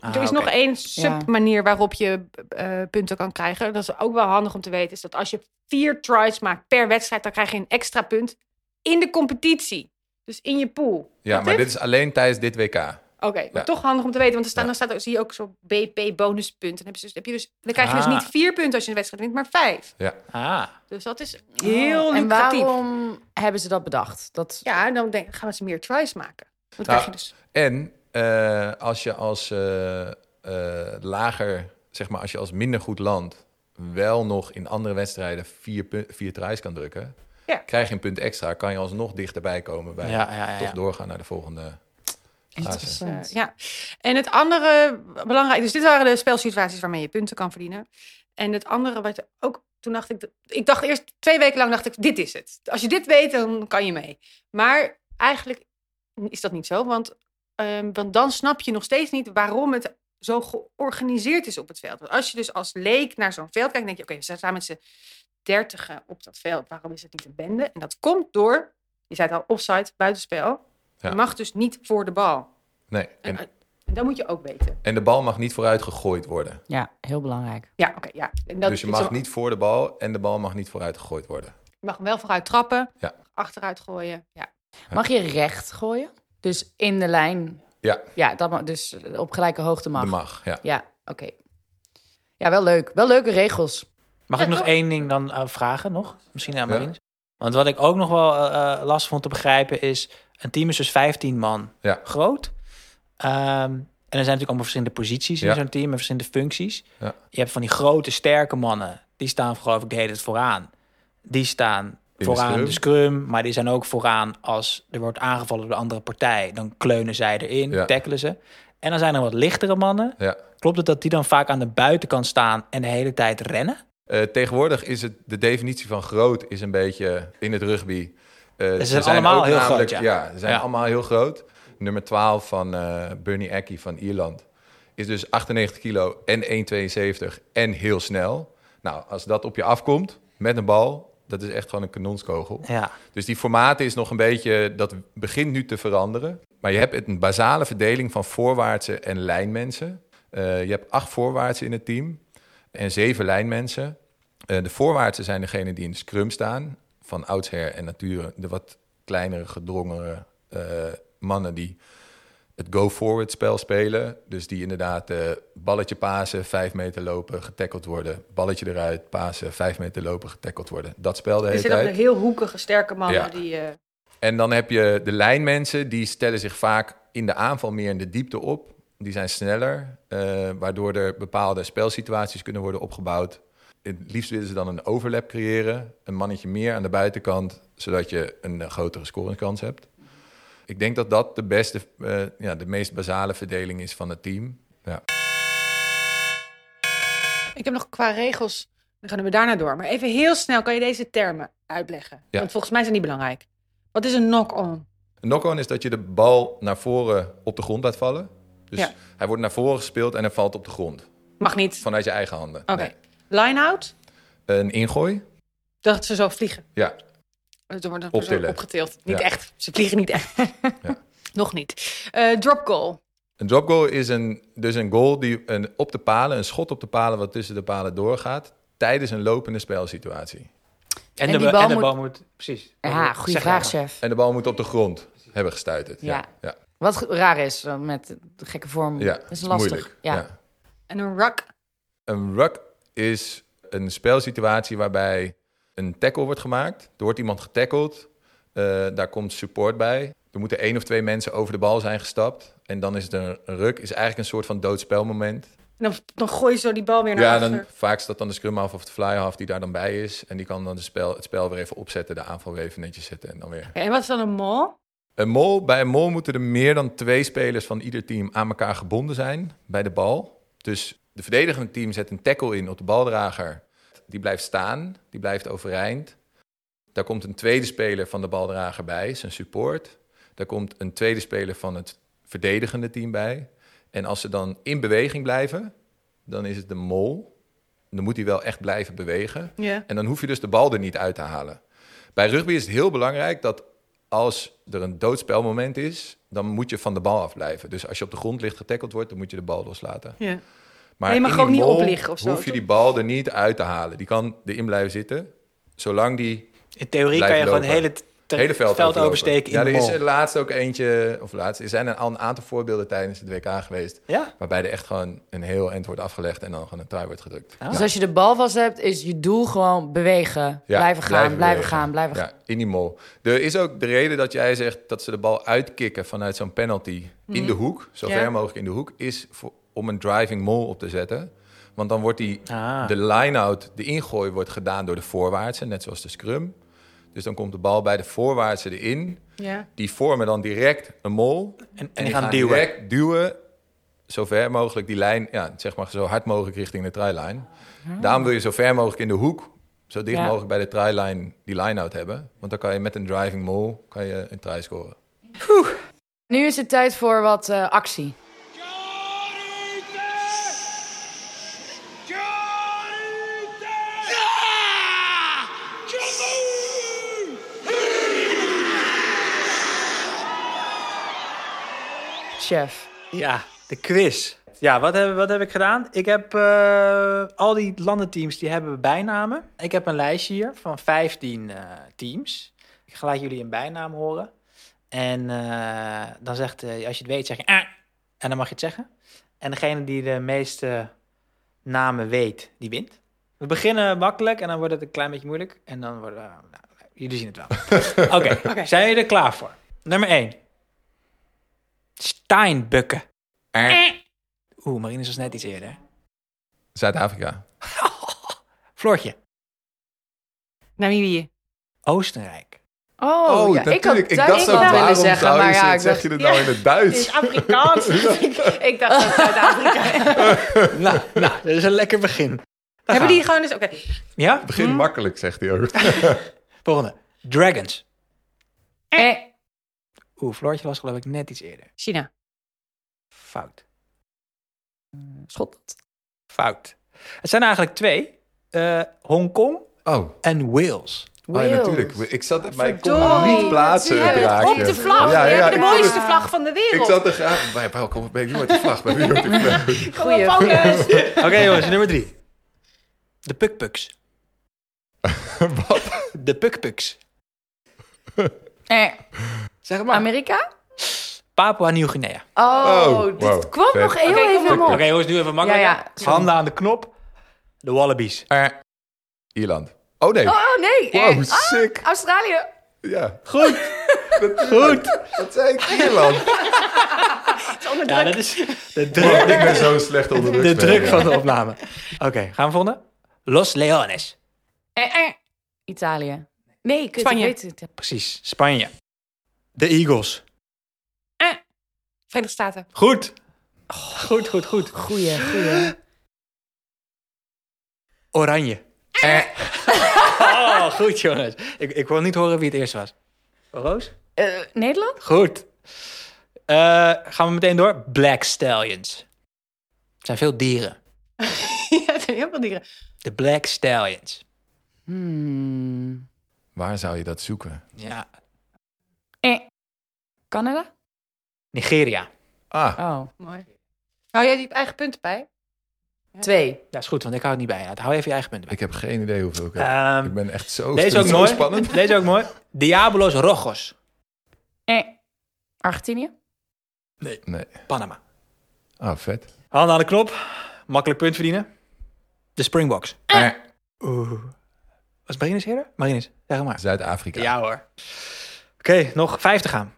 Ah, er is oké. nog één submanier waarop je eh, punten kan krijgen. Dat is ook wel handig om te weten. Is dat als je vier tries maakt per wedstrijd, dan krijg je een extra punt in de competitie. Dus in je pool. Ja, Wat maar dit is alleen tijdens dit WK. Oké, maar Ja. toch handig om te weten. Want er staan, Ja. dan staat, ook- zie je ook zo BP bonuspunten. Dan, heb je dus, heb je dus, dan krijg je dus Ah. niet vier punten als je een wedstrijd wint, maar vijf. Ja. Ah. Dus dat is heel en lucratief. waarom hebben ze dat bedacht? Dat, Ja, dan denk, gaan we ze meer tries maken. Dan Nou, krijg je dus... En eh, als je als eh, eh, lager, zeg maar, als je als minder goed land wel nog in andere wedstrijden vier, vier tries kan drukken, Ja. krijg je een punt extra, kan je alsnog dichterbij komen bij Ja, ja, ja, toch ja. doorgaan naar de volgende Interessant. Ja. En het andere belangrijk, dus dit waren de spelsituaties waarmee je punten kan verdienen. En het andere wat ook, toen dacht ik, ik dacht eerst twee weken lang dacht ik, dit is het. Als je dit weet, dan kan je mee. Maar eigenlijk is dat niet zo, want, ehm, dan snap je nog steeds niet waarom het zo georganiseerd is op het veld. Want als je dus als leek naar zo'n veld kijkt, denk je, oké, we staan met z'n dertigen op dat veld. Waarom is het niet een bende? En dat komt door, je zei het al, offside, buitenspel. Ja. Je mag dus niet voor de bal. Nee, En, en, en dat moet je ook weten. en de bal mag niet vooruit gegooid worden. Ja, heel belangrijk. Ja, oké, ja. En dat dus je mag zo- niet voor de bal en de bal mag niet vooruit gegooid worden. je mag hem wel vooruit trappen, Ja. achteruit gooien. Ja. Mag je recht gooien? Dus in de lijn. Ja, Ja, dat mag, dus op gelijke hoogte mag. de mag. Ja. Ja, oké. Ja, wel leuk. Wel leuke regels. Mag Ja, ik nog toch? één ding dan eh, vragen nog? Misschien aan Ja. Marien. Want wat ik ook nog wel eh, eh, lastig vond te begrijpen is... een team is dus 15 man Ja. groot. Ehm, en er zijn natuurlijk allemaal verschillende posities in Ja. zo'n team... en verschillende functies. Ja. Je hebt van die grote, sterke mannen... die staan geloof ik de hele tijd vooraan. die staan de vooraan scrum. de scrum, maar die zijn ook vooraan als er wordt aangevallen door de andere partij. Dan kleunen zij erin, Ja. tackelen ze. En dan zijn er wat lichtere mannen. Ja. Klopt het dat die dan vaak aan de buitenkant staan en de hele tijd rennen? Eh, tegenwoordig is het de definitie van groot is een beetje in het rugby. Eh, zijn ze allemaal ook heel namelijk- groot, ja. Ja, ze zijn Ja. allemaal heel groot. Nummer 12 van eh, Bernie Eckey van Ierland is dus 98 kilo en 1,72 en heel snel. Nou, als dat op je afkomt met een bal, dat is echt gewoon een kanonskogel. Ja. Dus die formaten is nog een beetje, dat begint nu te veranderen. Maar je hebt een basale verdeling van voorwaartse en lijnmensen. Eh, je hebt acht voorwaartse in het team en zeven lijnmensen. De voorwaartse zijn degenen die in de scrum staan. Van oudsher en nature de wat kleinere, gedrongere eh, mannen die het go-forward spel spelen. Dus die inderdaad eh, balletje pasen, vijf meter lopen, getackeld worden. Balletje eruit, pasen, vijf meter lopen, getackeld worden. Dat spel de Er hele zitten ook tijd. de heel hoekige, sterke mannen Ja. die... eh, En dan heb je de lijnmensen, die stellen zich vaak in de aanval meer in de diepte op. Die zijn sneller, waardoor er bepaalde spelsituaties kunnen worden opgebouwd. Het liefst willen ze dan een overlap creëren, een mannetje meer aan de buitenkant, zodat je een eh, grotere scoringskans hebt. Ik denk dat dat de beste, eh, ja, de meest basale verdeling is van het team. Ja. Ik heb nog qua regels, dan gaan we daarna door. Maar even heel snel, kan je deze termen uitleggen? Ja. Want volgens mij zijn die belangrijk. Wat is een knock-on? Een knock-on is dat je de bal naar voren op de grond laat vallen. Dus Ja. hij wordt naar voren gespeeld en hij valt op de grond. Mag niet. Vanuit je eigen handen. Oké. Nee. Line-out? Een ingooi. Dat ze zo vliegen. Ja, Ze worden Optillen. opgetild. Niet Ja. echt. Ze vliegen niet echt. Ja. Nog niet. Eh, drop goal. Een drop goal is een, dus een goal die een, op de palen, een schot op de palen wat tussen de palen doorgaat tijdens een lopende spelsituatie. En, En de, die en bal de moet- bal moet... Precies. Ja, goede vraag, maar. chef. En de bal moet op de grond hebben gestuiterd. Ja, Ja. ja. Wat raar is eh, met de gekke vorm. ja. dat is lastig. moeilijk. Ja. Ja. En een ruck. Een ruck is een spelsituatie waarbij een tackle wordt gemaakt. Er wordt iemand getackled, eh, daar komt support bij. Er moeten één of twee mensen over de bal zijn gestapt. En dan is het een, ruck, is eigenlijk een soort van doodspelmoment. En dan, dan gooi je zo die bal weer naar Ja, dan, vaak is dat dan de scrum half of de fly half die daar dan bij is. En die kan dan de spel, het spel weer even opzetten, de aanval weer even netjes zetten en dan weer. En wat is dan een mol? Een mol, bij een mol moeten er meer dan twee spelers van ieder team aan elkaar gebonden zijn bij de bal. Dus de verdedigende team zet een tackle in op de baldrager. Die blijft staan, die blijft overeind. Daar komt een tweede speler van de baldrager bij, zijn support. Daar komt een tweede speler van het verdedigende team bij. En als ze dan in beweging blijven, dan is het de mol. Dan moet hij wel echt blijven bewegen. En dan hoef je dus de bal er niet uit te halen. Bij rugby is het heel belangrijk dat als er een doodspelmoment is, dan moet je van de bal afblijven. Dus als je op de grond ligt getackled wordt, dan moet je de bal loslaten. ja. Maar Maar je mag ook niet mol opliggen of zo, hoef je die bal er niet uit te halen. Die kan erin blijven zitten, zolang die In theorie kan je gewoon lopen. hele, het hele veld, overlopen. oversteken in ja, de er is er laatst ook eentje, of laatst, er zijn al een aantal voorbeelden tijdens het WK geweest, Ja? waarbij er echt gewoon een heel eind wordt afgelegd en dan gewoon een trui wordt gedrukt. Ah. Dus als je de bal vast hebt, is je doel gewoon bewegen. Ja, blijven gaan, blijven, gaan, blijven gaan. Ja, in die mol. Er is ook de reden dat jij zegt dat ze de bal uitkicken vanuit zo'n penalty in de hoek, zo Ja. ver mogelijk in de hoek, is voor, om een driving mol op te zetten. Want dan wordt die, Ah. de line-out, de ingooi wordt gedaan door de voorwaartse, net zoals de scrum. Dus dan komt de bal bij de voorwaartse erin. Ja. Die vormen dan direct een mol. En, en die gaan duwen. direct duwen, zo ver mogelijk die lijn, ja, zeg maar zo hard mogelijk richting de try-line. Daarom wil je zo ver mogelijk in de hoek, zo dicht Ja. mogelijk bij de try-line, die line-out hebben. Want dan kan je met een driving mol kan je een try scoren. Nu is het tijd voor wat eh, actie. Chef. Ja, de quiz. Ja, wat heb, wat heb ik gedaan? Ik heb eh, al die landenteams, die hebben bijnamen. Ik heb een lijstje hier van 15 eh, teams. Ik ga laat jullie een bijnaam horen. En eh, dan zegt, als je het weet, zeg je... "Ah." en dan mag je het zeggen. En degene die de meeste namen weet, die wint. We beginnen makkelijk en dan wordt het een klein beetje moeilijk. En dan wordt het... nou, jullie zien het wel. Oké, zijn jullie er klaar voor? Nummer 1. Steinbukken. Oeh, Marines was net iets eerder. Zuid-Afrika, Floortje. Namibië. Oostenrijk. Oh, ja. ik had. Ik, dacht willen waarom zeggen, zou maar ja, ik zeg dacht... je het nou in het Duits? Afrikaans. ik dacht dat Zuid-Afrika. nou, nou, dat is een lekker begin. Daar Hebben gaan die gewoon eens... Oké. Ja? Begin makkelijk, zegt hij ook. Volgende. Dragons. Eh, Oeh, Floortje was geloof ik net iets eerder. China. Fout. Schotland. Fout. Het zijn eigenlijk twee. Eh Hongkong Oh, en Wales. oh ja, natuurlijk. Ik zat maar ik kon hem niet plaatsen. Raakje. op de vlag. Ja, ja, de ik- mooiste vlag van de Ik wereld. zat er graag bij. Welkom, bij wie wordt die vlag? Bij wie wordt die vlag? Goeie, Focus. goeie. Oké jongens, nummer drie. De Pukpuks. Wat? De Pukpuks. Eh, Zeg maar. Amerika? Papua Nieuw-Guinea. Oh, Oh, dit wow. kwam Vet. nog heel Oké, even op. Oké jongens, nu even makkelijk. Ja, ja, sorry. Handen aan de knop. De Wallabies. Ierland. Oh nee. Oh, nee. Wow, Eh, sick. Australië. Ja. Goed. Goed. Wat zei ik? Ierland. Ja, dat is de Wow, druk, ik ben zo slecht onder druk. de druk ja. van de opname. Oké, gaan we volgende? Los Leones. Eh, eh. Italië. Nee, Spanje. ik weet het. Precies, Spanje. De Eagles. Verenigde Staten. Goed. Goed, goed, goed. Goeie, goeie. Oranje. Oh, goed jongens. Ik, ik wil niet horen wie het eerst was. Roos? Eh, Nederland? Goed. Eh, gaan we meteen door. Black Stallions. Het zijn veel dieren. ja, het zijn heel veel dieren. De Black Stallions. Hmm. Waar zou je dat zoeken? Ja. Eh. Canada? Nigeria. Ah, Oh. Mooi. Hou jij die eigen punten bij? Twee. Ja, is goed, want ik hou het niet bij. Ja, hou even je eigen punten bij. ik heb geen idee hoeveel ik heb. Ehm, ik ben echt zo, deze ook zo mooi. spannend. Deze ook mooi. Diabolos Rojos. Eh. Argentinië? Nee. Panama. Ah, vet. Handen aan de knop. Makkelijk punt verdienen. De Springboks. Eh, Oeh. Was Marines eerder? Marines, zeg maar. Zuid-Afrika. Ja hoor. Oké, nog vijf te gaan.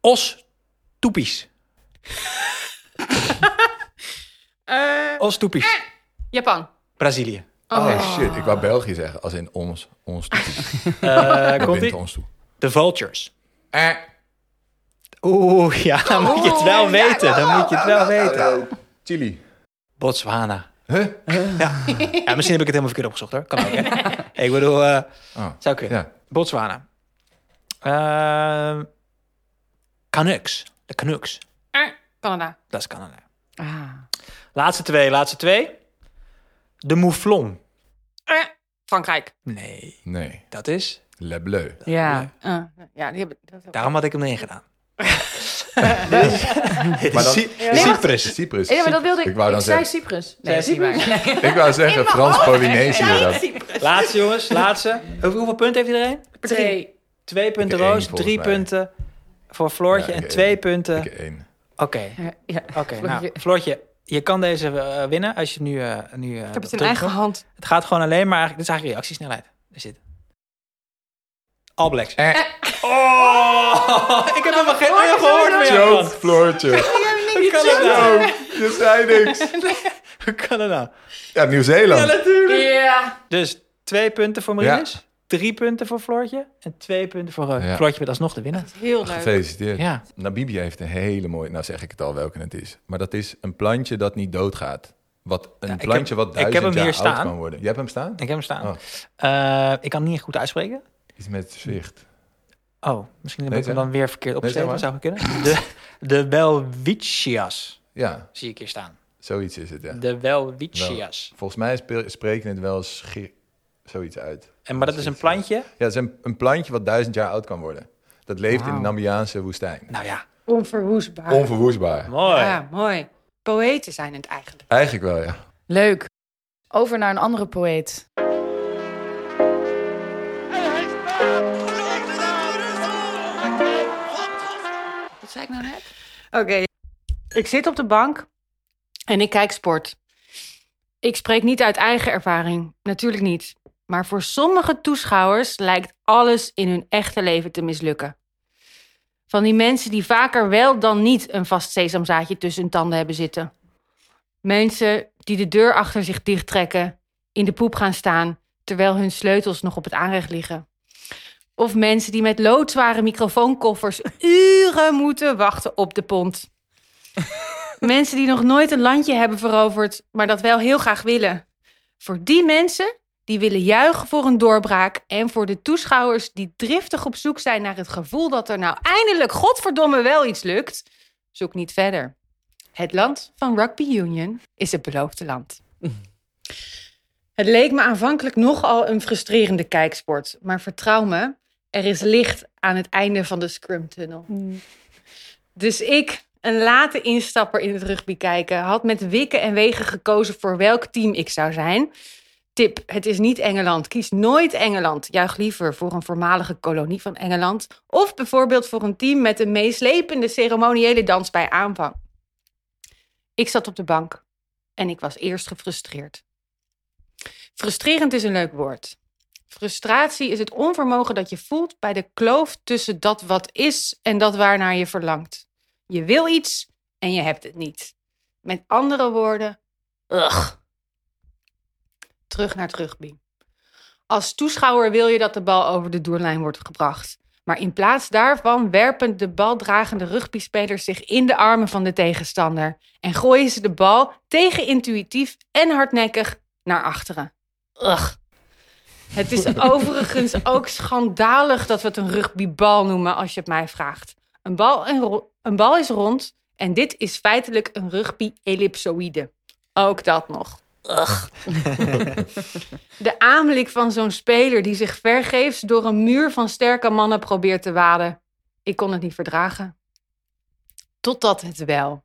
Os Toepies. Eh, Os Toepies. Japan. Brazilië. Oh, shit. Ik wou België zeggen. Als in ons. Ons toe. Eh Dat komt ie? ons toe. De Vultures. Eh. Oeh, ja, dan moet je het wel weten. Dan moet je het wel weten. Chili. Botswana. Huh? Ja. ja, misschien heb ik het helemaal verkeerd opgezocht hoor. Kan ook, hè? Ik bedoel, eh, Oh. zou kunnen. Ja. Botswana. Ehm Canucks. De Canucks. Eh, Canada. Dat is Canada. Ah. Laatste twee, laatste twee. De Mouflon. Eh, Frankrijk. Nee, Nee. dat is... Le Bleu. Ja. Eh, ja, die hebben... Dat Daarom had ik hem erin gedaan. Maar dan- Cyprus. Cyprus. Ja, maar dat wilde ik. Ik wou dan zei zeggen- Cyprus. Nee, dat is niet Cyprus? waar. Ik wou zeggen Frans-Polynesië. dat. Laatste jongens, laatste. Hoeveel, hoeveel punten heeft iedereen? Twee. Twee punten Ik één, Roos, drie mij. punten voor Floortje Ja, ik en één. twee punten. Ik één. Oké, Ja, ja. oké. nou, Floortje. Je kan deze eh, winnen als je nu... eh nu eh, Ik heb het in terugkomt. eigen hand. Het gaat gewoon alleen maar... Eigenlijk, dit is eigenlijk reactiesnelheid. Is dit. All Blacks. Eh. Oh, ik heb helemaal geen oor gehoord jou. Joke. Floortje. Hoe kan het nou? Je zei niks. Hoe kan het nou? Ja, Nieuw-Zeeland. Ja. Dus twee punten voor Marinus, drie punten voor Floortje en twee punten voor Roos. Ja. Floortje bent alsnog de winnaar. Heel leuk. Gefeliciteerd. Ja. Namibië heeft een hele mooie... Nou zeg ik het al welke het is. Maar dat is een plantje dat niet doodgaat. Wat, een plantje heb- wat ik duizend heb hem jaar hier oud staan. kan worden. Jij hebt hem staan? Ik heb hem staan. Oh. Eh, ik kan hem niet goed uitspreken. Iets met zwicht. Oh, misschien heb Nee, ik hem dan weer verkeerd Nee, zeg opgeschreven. maar. zou ik kunnen. De, de Welwitschias Ja, zie ik hier staan. zoiets is het, ja. De Welwitschias. Volgens mij spreken het wel zoiets uit. En maar dat is een plantje. Ja, het is een, een plantje wat duizend jaar oud kan worden. Dat leeft in de. Namibiaanse woestijn. Nou ja, Onverwoestbaar. Onverwoestbaar. mooi. Ja, mooi. Poëten zijn het eigenlijk. Eigenlijk wel, ja. Leuk. Over naar een andere poëet. Wat zei ik nou net? Oké. Ik zit op de bank en ik kijk sport. Ik spreek niet uit eigen ervaring. Natuurlijk niet. Maar voor sommige toeschouwers lijkt alles in hun echte leven te mislukken. Van die mensen die vaker wel dan niet een vast sesamzaadje tussen hun tanden hebben zitten. Mensen die de deur achter zich dichttrekken, in de poep gaan staan, terwijl hun sleutels nog op het aanrecht liggen. Of mensen die met loodzware microfoonkoffers uren moeten wachten op de pont. mensen die nog nooit een landje hebben veroverd, maar dat wel heel graag willen. Voor die mensen die willen juichen voor een doorbraak en voor de toeschouwers die driftig op zoek zijn naar het gevoel dat er nou eindelijk godverdomme wel iets lukt, zoek niet verder. Het land van Rugby Union is het beloofde land. Het leek me aanvankelijk nogal een frustrerende kijksport, maar vertrouw me, er is licht aan het einde van de scrum-tunnel. Dus ik, een late instapper in het rugby kijken, had met wikken en wegen gekozen voor welk team ik zou zijn. Tip: het is niet Engeland. Kies nooit Engeland. Juich liever voor een voormalige kolonie van Engeland. Of bijvoorbeeld voor een team met een meeslepende ceremoniële dans bij aanvang. Ik zat op de bank en ik was eerst gefrustreerd. Frustrerend is een leuk woord. Frustratie is het onvermogen dat je voelt bij de kloof tussen dat wat is en dat waarnaar je verlangt. Je wil iets en je hebt het niet. Met andere woorden, ugh. Terug naar het rugby. Als toeschouwer wil je dat de bal over de doellijn wordt gebracht. Maar in plaats daarvan werpen de baldragende rugbyspelers zich in de armen van de tegenstander en gooien ze de bal tegenintuïtief en hardnekkig naar achteren. Ugh. Het is overigens ook schandalig dat we het een rugbybal noemen als je het mij vraagt. Een bal, een bal is rond en dit is feitelijk een rugby-ellipsoïde. Ook dat nog. De aanblik van zo'n speler die zich vergeefs door een muur van sterke mannen probeert te waden. Ik kon het niet verdragen. Totdat het wel.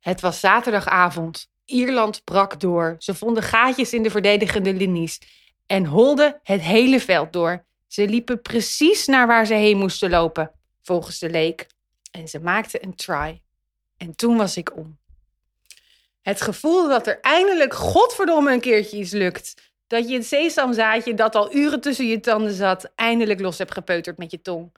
Het was zaterdagavond. Ierland brak door. Ze vonden gaatjes in de verdedigende linies en holden het hele veld door. Ze liepen precies naar waar ze heen moesten lopen, volgens de leek. En ze maakten een try. En toen was ik om. Het gevoel dat er eindelijk godverdomme een keertje iets lukt. Dat je het sesamzaadje dat al uren tussen je tanden zat, eindelijk los hebt gepeuterd met je tong.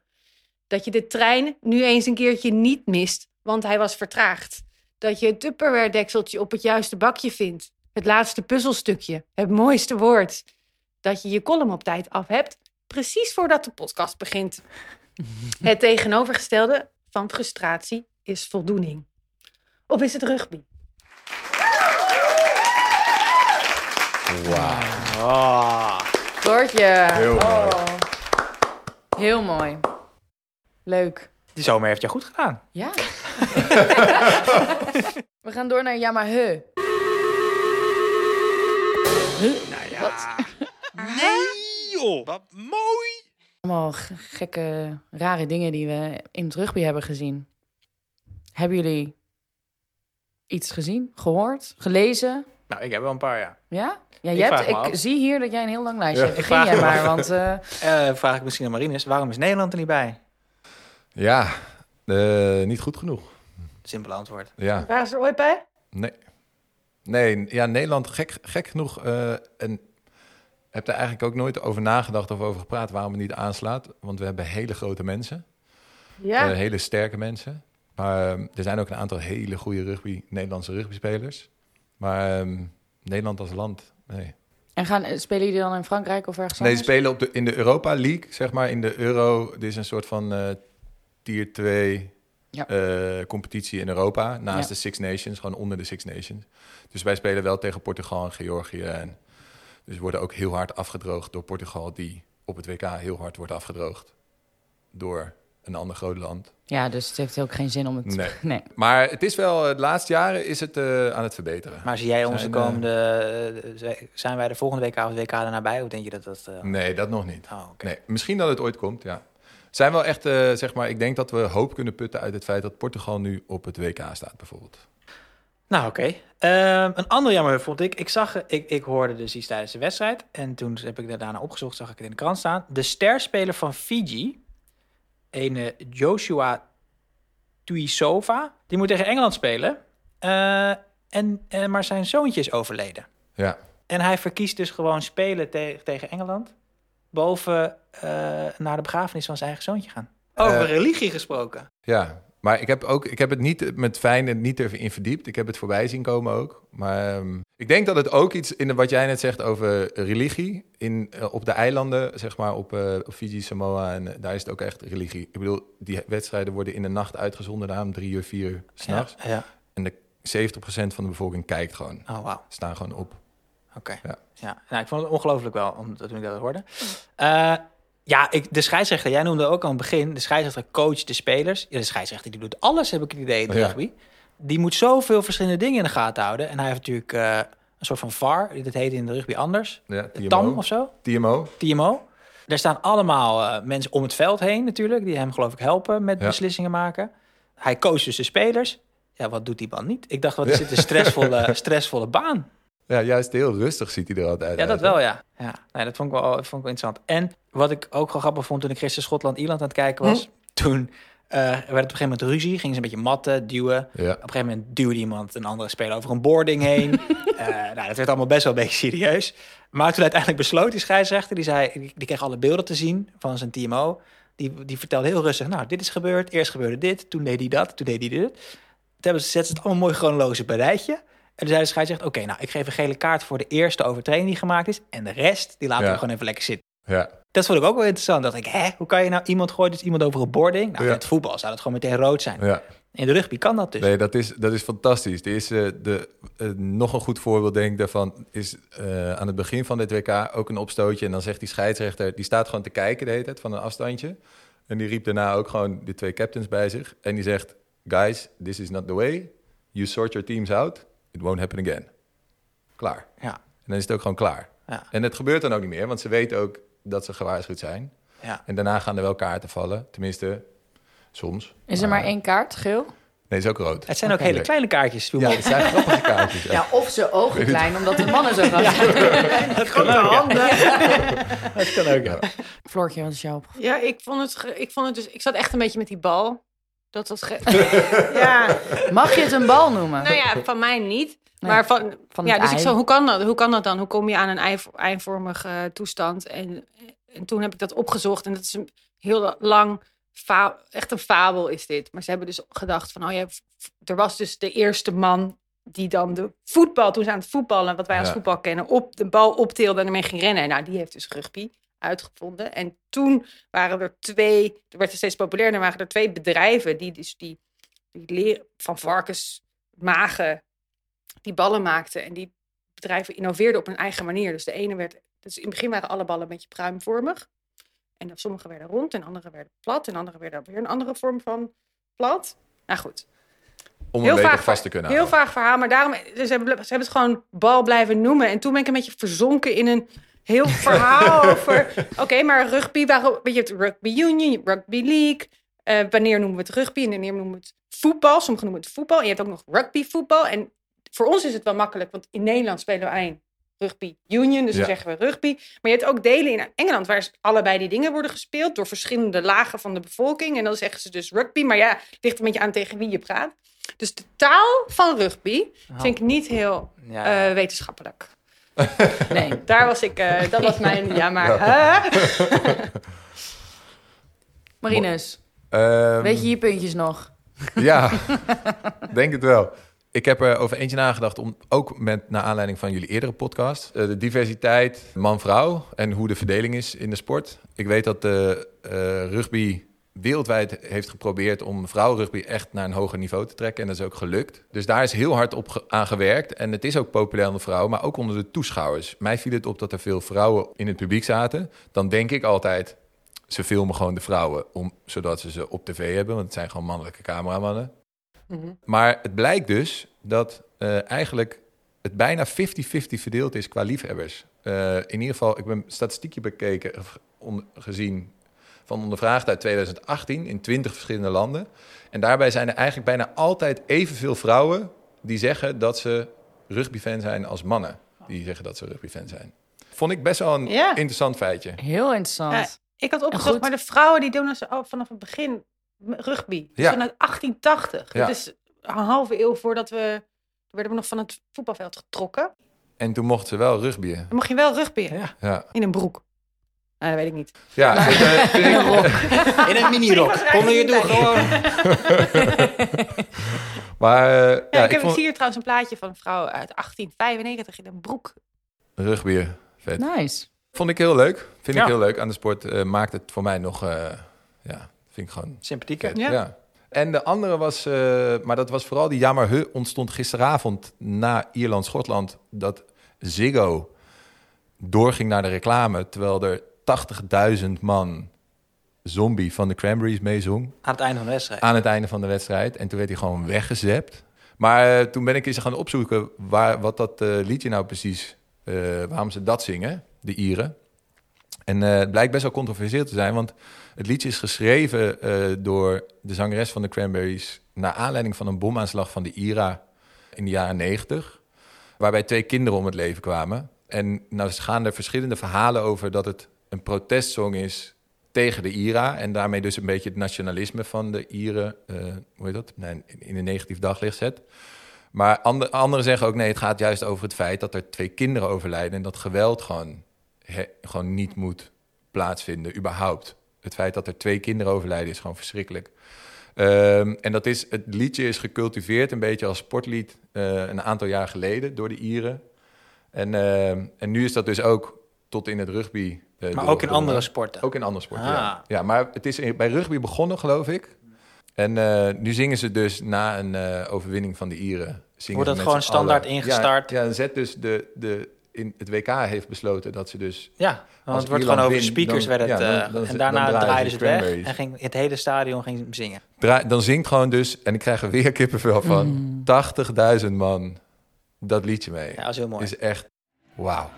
Dat je de trein nu eens een keertje niet mist, want hij was vertraagd. Dat je het tupperware op het juiste bakje vindt. Het laatste puzzelstukje, het mooiste woord. Dat je je column op tijd af hebt, precies voordat de podcast begint. Het tegenovergestelde van frustratie is voldoening. Of is het rugby? Oh. Floortje. Heel mooi. Oh. Heel mooi. Leuk. De zomer heeft je goed gedaan. Ja. We gaan door naar Yamaha. Huh? Nou ja. Nee, joh. Wat mooi. Allemaal gekke, rare dingen die we in het rugby hebben gezien. Hebben jullie iets gezien, gehoord, gelezen? Nou, ik heb wel een paar, ja. Ja? Ja, Ik jij hebt, ik af. zie hier dat jij een heel lang lijstje Ja, hebt. ik Begin vraag jij maar, af. want eh, Eh, vraag ik misschien aan Marines. Waarom is Nederland er niet bij? Ja, eh, niet goed genoeg. Simpel antwoord. Ja, Waren ze er ooit bij? nee. Nee, ja, Nederland gek, gek genoeg. eh, en heb er eigenlijk ook nooit over nagedacht of over gepraat waarom het niet aanslaat. Want we hebben hele grote mensen. Ja. Hele sterke mensen. Maar ehm, er zijn ook een aantal hele goede rugby, Nederlandse rugbyspelers. Maar ehm, Nederland als land, nee. en gaan, spelen jullie dan in Frankrijk of ergens Nee, ze anders? spelen op de, in de Europa League, zeg maar. In de Euro, dit is een soort van eh, tier 2 Ja. eh, competitie in Europa. Naast Ja. de Six Nations, gewoon onder de Six Nations. Dus wij spelen wel tegen Portugal en Georgië. En dus we worden ook heel hard afgedroogd door Portugal, die op het WK heel hard wordt afgedroogd. Door een ander groot land. Ja, dus het heeft ook geen zin om het... Nee. nee. Maar het is wel, de laatste jaren is het eh, aan het verbeteren. Maar zie jij onze Zijn, komende... eh, zijn wij de volgende WK of WK daarna bij? Of denk je dat dat... eh, Nee, dat nog niet. Oh. Nee, misschien dat het ooit komt, ja. Het zijn wel echt, eh, zeg maar, ik denk dat we hoop kunnen putten uit het feit dat Portugal nu op het WK staat, bijvoorbeeld. Nou, oké. Ehm, een ander jammer vond ik. Ik, zag, ik. ik hoorde dus iets tijdens de wedstrijd. En toen heb ik er daarna opgezocht, zag ik het in de krant staan. De sterspeler van Fiji, een eh, Joshua Tuisova, die moet tegen Engeland spelen. Eh, en, eh, maar zijn zoontje is overleden. Ja, En hij verkiest dus gewoon spelen te- tegen Engeland. Boven eh, naar de begrafenis van zijn eigen zoontje gaan. Over religie gesproken. ja. Maar ik heb, ook, ik heb het niet met fijn niet even in verdiept. Ik heb het voorbij zien komen ook. Maar ehm, ik denk dat het ook iets in de, wat jij net zegt over religie. In, eh, op de eilanden, zeg maar, op, eh, op Fiji, Samoa. En eh, daar is het ook echt religie. Ik bedoel, die wedstrijden worden in de nacht uitgezonden. Daarom drie uur, vier uur s'nachts. Ja, ja. En de 70% van de bevolking kijkt gewoon. Oh, wauw. Staan gewoon op. Oké. Ja. Ja. Nou, ik vond het ongelooflijk wel, omdat toen ik dat hoorde. Eh, ja, ik, de scheidsrechter, jij noemde ook al aan het begin, de scheidsrechter coacht de spelers. Ja, de scheidsrechter die doet alles, heb ik het idee, in Ja. rugby. Die moet zoveel verschillende dingen in de gaten houden. En hij heeft natuurlijk eh, een soort van VAR, dat heet in de rugby anders. Ja, De TMO. TAM of zo, TMO. TMO. Daar staan allemaal eh, mensen om het veld heen natuurlijk, die hem geloof ik helpen met Ja. beslissingen maken. Hij coacht dus de spelers. Ja, wat doet die man niet? Ik dacht, wat is dit een stressvolle, stressvolle baan? Ja, juist heel rustig ziet hij er altijd Ja, uit. dat hè? wel, ja. ja. Nee, dat vond ik, wel, vond ik wel interessant. En wat ik ook wel grappig vond toen ik gisteren Schotland-Ierland aan het kijken was... toen eh, werd het op een gegeven moment ruzie, gingen ze een beetje matten, duwen. Ja. Op een gegeven moment duwde iemand een andere speler over een boarding heen. Eh, nou, dat werd allemaal best wel een beetje serieus. Maar toen uiteindelijk besloot die scheidsrechter, die, zei, die, die kreeg alle beelden te zien van zijn TMO. Die, die vertelde heel rustig, nou, dit is gebeurd, eerst gebeurde dit, toen deed hij dat, toen deed hij dit. Toen hebben ze, zetten ze het allemaal mooi chronologisch op een rijtje. En toen zei de scheidsrechter, oké, nou, ik geef een gele kaart voor de eerste overtreding die gemaakt is. En de rest, die laten Ja. we gewoon even lekker zitten. Ja. Dat vond ik ook wel interessant. Dat ik, hè, hoe kan je nou iemand gooien, dus iemand over een boarding? Nou, Ja. in het voetbal zou dat gewoon meteen rood zijn. ja. In de rugby kan dat dus. Nee, dat is, dat is fantastisch. Er is, eh, de, eh, nog een goed voorbeeld, denk ik, daarvan is eh, aan het begin van dit WK ook een opstootje. En dan zegt die scheidsrechter, die staat gewoon te kijken de hele tijd van een afstandje. En die riep daarna ook gewoon de twee captains bij zich. En die zegt, guys, this is not the way. You sort your teams out. It won't happen again. Klaar. Ja, En dan is het ook gewoon klaar. ja, En het gebeurt dan ook niet meer, want ze weten ook dat ze gewaarschuwd zijn. ja. En daarna gaan er wel kaarten vallen. Tenminste, soms. Is er maar één kaart, geel? Nee, is ook rood. Het zijn ook hele kleine kaartjes. Ja, het zijn grappige kaartjes. ja. Ja, of ze ogen klein, omdat de mannen zo groot zijn. dat kan ook. Ja. dat kan ook. Ja. Floortje, wat is jouw? Ja, ik vond het, ik vond het dus, ik zat echt een beetje met die bal. Dat was, ge- ja, Mag je het een bal noemen? nou ja, van mij niet. Nee, maar van, van ja, dus ik zo, hoe kan dat? Hoe kan dat dan? Hoe kom je aan een ei, eivormige eh, toestand? En, en toen heb ik dat opgezocht en dat is een heel lang, fa- echt een fabel is dit. Maar ze hebben dus gedacht van, oh ja, er was dus de eerste man die dan de voetbal, toen ze aan het voetballen, wat wij als Ja. voetbal kennen, op de bal optilde en ermee ging rennen. Nou, die heeft dus rugby uitgevonden. En toen waren er twee, er werd er steeds populairder, waren er twee bedrijven die dus die, die leren van varkens, magen, die ballen maakten. En die bedrijven innoveerden op hun eigen manier. Dus de ene werd, dus in het begin waren alle ballen een beetje pruimvormig. En dan sommige werden rond en andere werden plat. En andere werden weer een andere vorm van plat. Nou goed, Om heel een beetje vaag, vast te kunnen heel houden. vaag verhaal. Maar daarom, dus ze, hebben, ze hebben het gewoon bal blijven noemen. En toen ben ik een beetje verzonken in een heel verhaal over... Oké, maar rugby, waarom, weet je, hebt rugby union, rugby league. Eh, wanneer noemen we het rugby en wanneer noemen we het voetbal? Sommigen noemen het voetbal. En je hebt ook nog rugby voetbal. En voor ons is het wel makkelijk, want in Nederland spelen we alleen rugby union. Dus Ja. dan zeggen we rugby. Maar je hebt ook delen in Engeland waar allebei die dingen worden gespeeld door verschillende lagen van de bevolking. En dan zeggen ze dus rugby. Maar ja, het ligt een beetje aan tegen wie je praat. Dus de taal van rugby vind ik niet heel Ja. eh, wetenschappelijk. Nee. Daar was ik, eh, dat was mijn, ja maar, hè? Marinus, Ehm, weet je je puntjes nog? Ja, denk het wel. Ik heb er over eentje nagedacht om ook met naar aanleiding van jullie eerdere podcast eh, de diversiteit man-vrouw en hoe de verdeling is in de sport. Ik weet dat de eh, rugby wereldwijd heeft geprobeerd om vrouwenrugby echt naar een hoger niveau te trekken en dat is ook gelukt. Dus daar is heel hard op ge- aan gewerkt en het is ook populair onder vrouwen, maar ook onder de toeschouwers. Mij viel het op dat er veel vrouwen in het publiek zaten. Dan denk ik altijd, ze filmen gewoon de vrouwen om, zodat ze ze op tv hebben, want het zijn gewoon mannelijke cameramannen. Maar het blijkt dus dat eh, eigenlijk het bijna 50-50 verdeeld is qua liefhebbers. Eh, in ieder geval, ik ben een statistiekje bekeken, gezien van ondervraagd uit 2018 in 20 verschillende landen. En daarbij zijn er eigenlijk bijna altijd evenveel vrouwen die zeggen dat ze rugbyfan zijn als mannen die zeggen dat ze rugbyfan zijn. Vond ik best wel een Ja. interessant feitje. Heel interessant. Ja, ik had opgezocht, maar de vrouwen die doen dus al vanaf het begin rugby. Dus Ja. vanuit 1880. Ja. Dat is een halve eeuw voordat we, werden we nog van het voetbalveld getrokken. En toen mochten ze wel rugbyen. Dan mocht je wel rugby Ja. Ja. in een broek. Dat weet ik niet. Ja, eh, In een mini-rok. Kom je door gewoon. maar eh, ja, Ja, ik, ik heb, vond zie hier trouwens een plaatje van een vrouw uit 1895 in een broek. rugby vet. Nice. Vond ik heel leuk. Vind Ja. ik heel leuk aan de sport. eh, maakt het voor mij nog, eh, ja, vind ik gewoon Sympathieke. vet. Ja. Ja. En de andere was, eh, maar dat was vooral die jammer hu ontstond gisteravond na Ierland-Schotland dat Ziggo doorging naar de reclame, terwijl er 80.000 man zombie van de Cranberries meezong Aan het einde van de wedstrijd. aan het einde van de wedstrijd. En toen werd hij gewoon weggezept. Maar eh, toen ben ik eens gaan opzoeken waar, wat dat eh, liedje nou precies, eh, waarom ze dat zingen, de Ieren. En het blijkt best wel controversieel te zijn, want het liedje is geschreven door de zangeres van de Cranberries naar aanleiding van een bomaanslag van de IRA in de jaren 90, waarbij twee kinderen om het leven kwamen. En nou gaan er verschillende verhalen over dat het een protestsong is tegen de IRA en daarmee dus een beetje het nationalisme van de Ieren, eh, hoe heet dat, nee, in- een negatief daglicht zet. Maar ander- anderen zeggen ook nee, het gaat juist over het feit dat er twee kinderen overlijden en dat geweld gewoon, gewoon niet moet plaatsvinden, überhaupt. Het feit dat er twee kinderen overlijden is gewoon verschrikkelijk. Ehm, en dat is, het liedje is gecultiveerd een beetje als sportlied eh, een aantal jaar geleden door de Ieren. En, ehm, en nu is dat dus ook tot in het rugby. Eh, Maar ook in andere sporten. Ook in andere sporten, Ah. ja. ja. Maar het is bij rugby begonnen, geloof ik. En eh, nu zingen ze dus na een eh, overwinning van de Ieren. zingen Wordt dat gewoon standaard ingestart? Ja, ja zet dus de, de, in het WK heeft besloten dat ze dus... Ja, want het wordt gewoon over wint, speakers dan- werd het. ja, dan- dan- en daarna draaiden ze het weg en ging het hele stadion ging zingen. Dan zingt gewoon dus, en ik krijg er weer kippenvel van, 80.000 man dat liedje mee. Ja, dat is heel mooi. is echt wauw.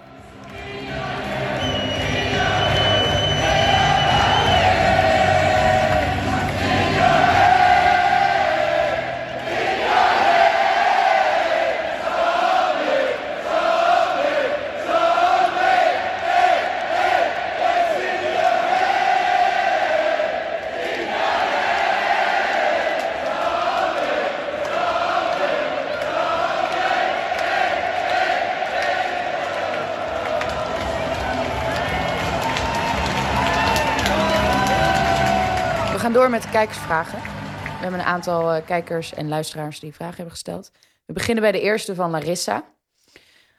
Door met de kijkersvragen. We hebben een aantal eh, kijkers en luisteraars die vragen hebben gesteld. We beginnen bij de eerste van Larissa.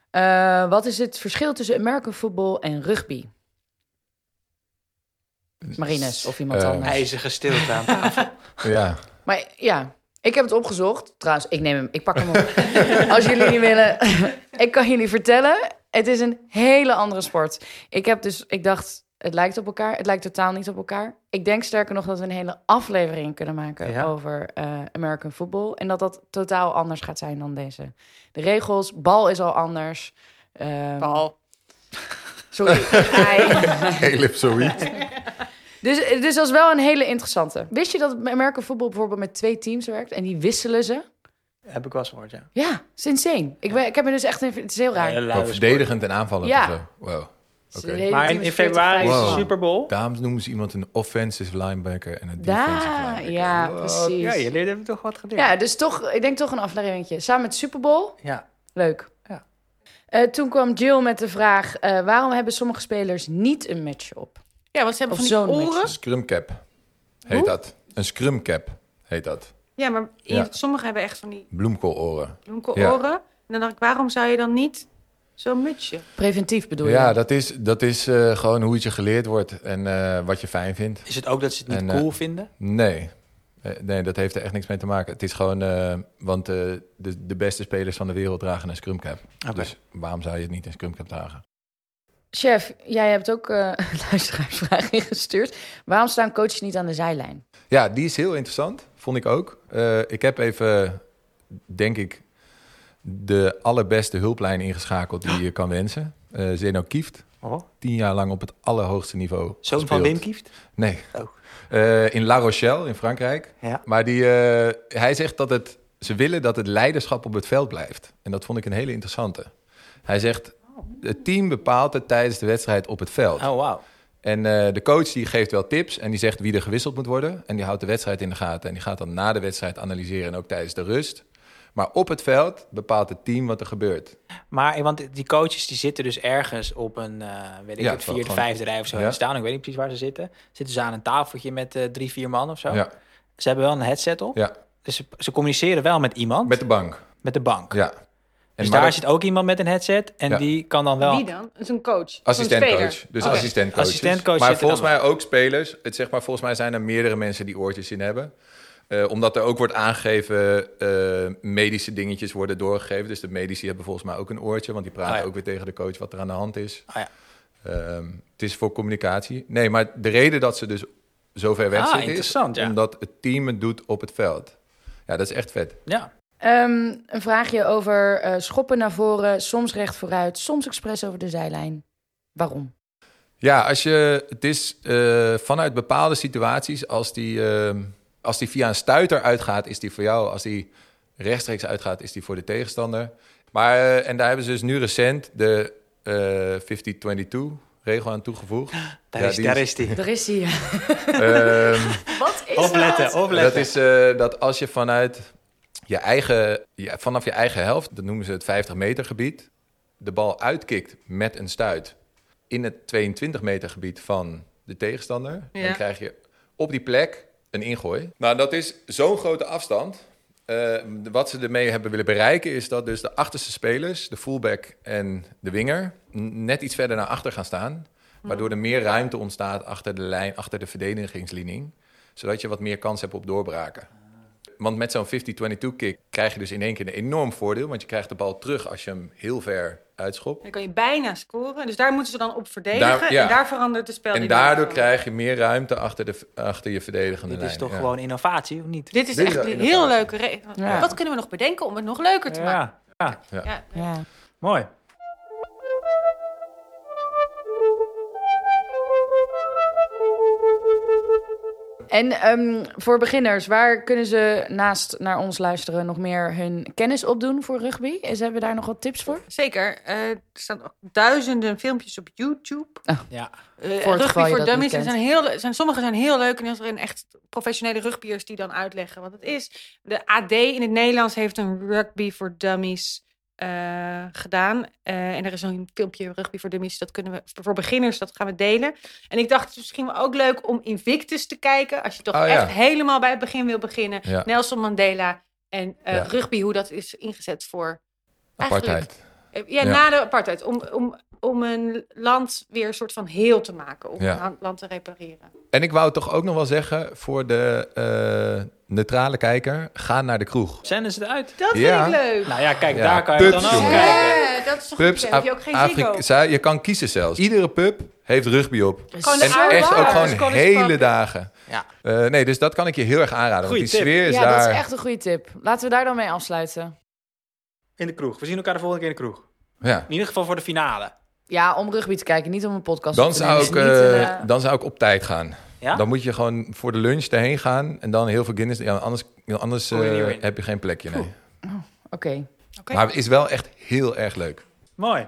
Eh, wat is het verschil tussen American football en rugby? Marines of iemand Eh, anders. IJzige stilte aan tafel. Ja, Maar ja, ik heb het opgezocht. Trouwens, ik neem hem, ik pak hem op. Als jullie niet willen, ik kan jullie vertellen. Het is een hele andere sport. Ik heb dus, ik dacht, het lijkt op elkaar. Het lijkt totaal niet op elkaar. Ik denk sterker nog dat we een hele aflevering kunnen maken Ja. over eh, American football. En dat dat totaal anders gaat zijn dan deze. De regels, bal is al anders. Ehm, Bal. Sorry. Heel zoiets. Dus, dus dat is wel een hele interessante. Wist je dat American football bijvoorbeeld met twee teams werkt en die wisselen ze? Heb ik wel eens gehoord, ja. Ja, het is insane. Ik, ben, ik heb me dus echt... Het is heel raar. Sport. verdedigend en aanvallend Ja. of zo. Wow. Maar in, is in 40, februari is de 50. Wow. Super Bowl. Daarom noemen ze iemand een offensive linebacker en een defensive Daar, linebacker. ja, Wow. precies. Ja, Ja, jullie hebben toch wat geleerd. dus toch, ik denk toch een afleveringetje. Samen met Super Bowl. Ja. Leuk. Ja. Eh, toen kwam Jill met de vraag... eh, waarom hebben sommige spelers niet een match op? Ja, want ze hebben Of van die zo'n oren. match. Scrum cap heet Hoe? dat. Een scrum cap heet dat. Ja, maar Ja. sommigen hebben echt van die Bloemkooloren. bloemkooloren. En dan dacht ik, waarom zou je dan niet zo'n mutsje? Preventief bedoel je? Ja, dat is, dat is eh, gewoon hoe het je geleerd wordt en eh, wat je fijn vindt. Is het ook dat ze het niet En, eh, cool vinden? Nee. Nee, dat heeft er echt niks mee te maken. Het is gewoon, eh, want eh, de, de beste spelers van de wereld dragen een scrum cap. Oké. Dus waarom zou je het niet een scrum cap dragen? Chef, jij hebt ook eh een luisteraarsvraag ingestuurd. Waarom staan coaches niet aan de zijlijn? Ja, die is heel interessant, vond ik ook. Eh, ik heb even, denk ik, de allerbeste hulplijn ingeschakeld die je kan wensen. Eh Zeno Kieft, Oh. tien jaar lang op het allerhoogste niveau Zoon van. Wim Kieft? Nee. Oh. Eh, in La Rochelle in Frankrijk. Ja. Maar die, eh, hij zegt dat het, ze willen dat het leiderschap op het veld blijft. En dat vond ik een hele interessante. Hij zegt, het team bepaalt het tijdens de wedstrijd op het veld. Oh, wauw. En de coach die geeft wel tips en die zegt wie er gewisseld moet worden. En die houdt de wedstrijd in de gaten. En die gaat dan na de wedstrijd analyseren en ook tijdens de rust. Maar op het veld bepaalt het team wat er gebeurt. Maar eh, want die coaches die zitten dus ergens op een, eh, weet ik Ja, het, vierde, gewoon- vijfde rij of zo. Ja. Staan, ik weet niet precies waar ze zitten. Zitten ze aan een tafeltje met eh, drie, vier man of zo. Ja, Ze hebben wel een headset op. ja. Dus ze, ze communiceren wel met iemand. met de bank. met de bank. Ja. En dus daar dat- zit ook iemand met een headset. En Ja. die kan dan wel... Wie dan? Dat is een coach. Assistentcoach. Dus Oké. assistentcoach. Assistentcoach Maar volgens mij ook spelers. Het zeg maar, volgens mij zijn er meerdere mensen die oortjes in hebben. Eh, omdat er ook wordt aangegeven, eh, medische dingetjes worden doorgegeven. Dus de medici hebben volgens mij ook een oortje. Want die praten Ah, ja. ook weer tegen de coach wat er aan de hand is. Ah, ja. Ehm, het is voor communicatie. Nee, maar de reden dat ze dus zover weg Ah, zitten is... ja. omdat het team het doet op het veld. Ja, dat is echt vet. Ja. Ehm, een vraagje over eh, schoppen naar voren, soms recht vooruit, soms expres over de zijlijn. Waarom? Ja, als je, het is eh, vanuit bepaalde situaties, als die, eh, als die via een stuiter uitgaat, is die voor jou. Als die rechtstreeks uitgaat, is die voor de tegenstander. Maar, eh, en daar hebben ze dus nu recent de eh 50-22-regel aan toegevoegd. Daar, Ja, is, die daar is- is die. Er is hij. Ehm, Wat is Opletten, dat? opletten. dat is eh, dat als je vanuit je eigen, ja, vanaf je eigen helft, dat noemen ze het 50 meter gebied, de bal uitkikt met een stuit in het 22 meter gebied van de tegenstander, Ja. dan krijg je op die plek een ingooi. Nou, dat is zo'n grote afstand. Eh, wat ze ermee hebben willen bereiken is dat dus de achterste spelers, de fullback en de winger, net iets verder naar achter gaan staan. Waardoor er meer ruimte ontstaat achter de lijn, achter de verdedigingslinie. Zodat je wat meer kans hebt op doorbraken. Want met zo'n 50-22 kick krijg je dus in één keer een enorm voordeel. Want je krijgt de bal terug als je hem heel ver uitschopt. Dan kan je bijna scoren. Dus daar moeten ze dan op verdedigen. Daar- ja. En daar verandert de spel. En daardoor krijg je meer ruimte achter, de, achter je verdedigende Dit lijn. is toch Ja. gewoon innovatie, of niet? Dit is Dit echt een heel leuke regel. Ja. Wat kunnen we nog bedenken om het nog leuker te maken? Ja, ja, Ja. Ja. mooi. En ehm, voor beginners, waar kunnen ze naast naar ons luisteren nog meer hun kennis opdoen voor rugby? Is, hebben we daar nog wat tips voor? Zeker. Eh, er staan duizenden filmpjes op YouTube. Ja. Eh, het rugby voor dummies. zijn heel, zijn, sommige zijn heel leuk. En er zijn echt professionele rugbyers die dan uitleggen wat het is. De AD in het Nederlands heeft een rugby voor dummies eh, gedaan. Eh, en er is een filmpje rugby voor dummies. Dat kunnen we voor beginners, dat gaan we delen. En ik dacht, het is misschien wel ook leuk om Invictus te kijken. Als je toch Oh, ja. echt helemaal bij het begin wil beginnen. Ja. Nelson Mandela en eh, Ja. rugby, hoe dat is ingezet voor Apartheid. Eh, Ja, Ja. na de apartheid. Om, om, om een land weer een soort van heel te maken. Om Ja. een land- te repareren. En ik wou toch ook nog wel zeggen voor de eh, neutrale kijker, ga naar de kroeg. Zenden ze eruit? Dat Ja. vind ik leuk. Nou ja, kijk, Ja, daar kan je dan ook jongen. kijken. Ja, dat is toch Pubs, heb je ook geen Afrika- je kan kiezen zelfs. Iedere pub heeft rugby op. Gewoon En oude echt ook gewoon hele dagen. Ja. Eh, nee, dus dat kan ik je heel erg aanraden. Goeie want die tip. sfeer is ja, daar... dat is echt een goede tip. Laten we daar dan mee afsluiten. In de kroeg. We zien elkaar de volgende keer in de kroeg. Ja. In ieder geval voor de finale. Ja, om rugby te kijken, niet om een podcast Dan te zou, ik, Dus niet, eh, eh, dan zou ik op tijd gaan. Ja? Dan moet je gewoon voor de lunch erheen gaan en dan heel veel Guinness. Ja, anders anders eh, heb je geen plekje. Nee. Oké. Oké. Maar het is wel echt heel erg leuk. Mooi.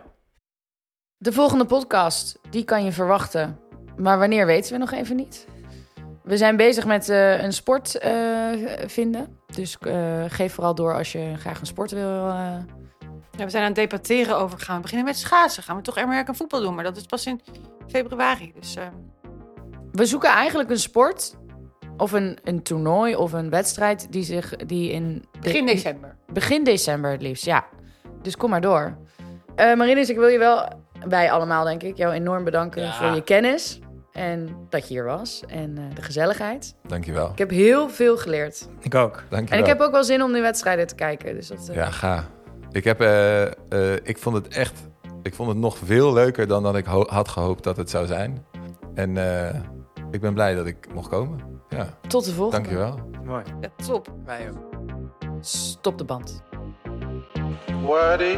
De volgende podcast, die kan je verwachten. Maar wanneer weten we nog even niet. We zijn bezig met eh, een sport eh, vinden. Dus eh, geef vooral door als je graag een sport wil. eh. Ja, we zijn aan het debatteren over, gaan we beginnen met schaatsen? Gaan we toch American voetbal doen? Maar dat is pas in februari. Dus We zoeken eigenlijk een sport of een, een toernooi of een wedstrijd die zich die in de- begin december. begin december het liefst, ja. Dus kom maar door. Eh Marinus, ik wil je wel, wij allemaal denk ik, jou enorm bedanken Ja. voor je kennis. En dat je hier was. En eh, de gezelligheid. Dankjewel. Ik heb heel veel geleerd. Ik ook. Dankjewel. En ik heb ook wel zin om die wedstrijden te kijken. Dus dat, eh, Ja, ga. Ik, heb, eh, eh, ik vond het echt... Ik vond het nog veel leuker dan dat ik ho- had gehoopt dat het zou zijn. En eh, ik ben blij dat ik mocht komen. Ja, Tot de volgende. dankjewel. Mooi. Ja, top. Wij ook. Stop de band. Wordy.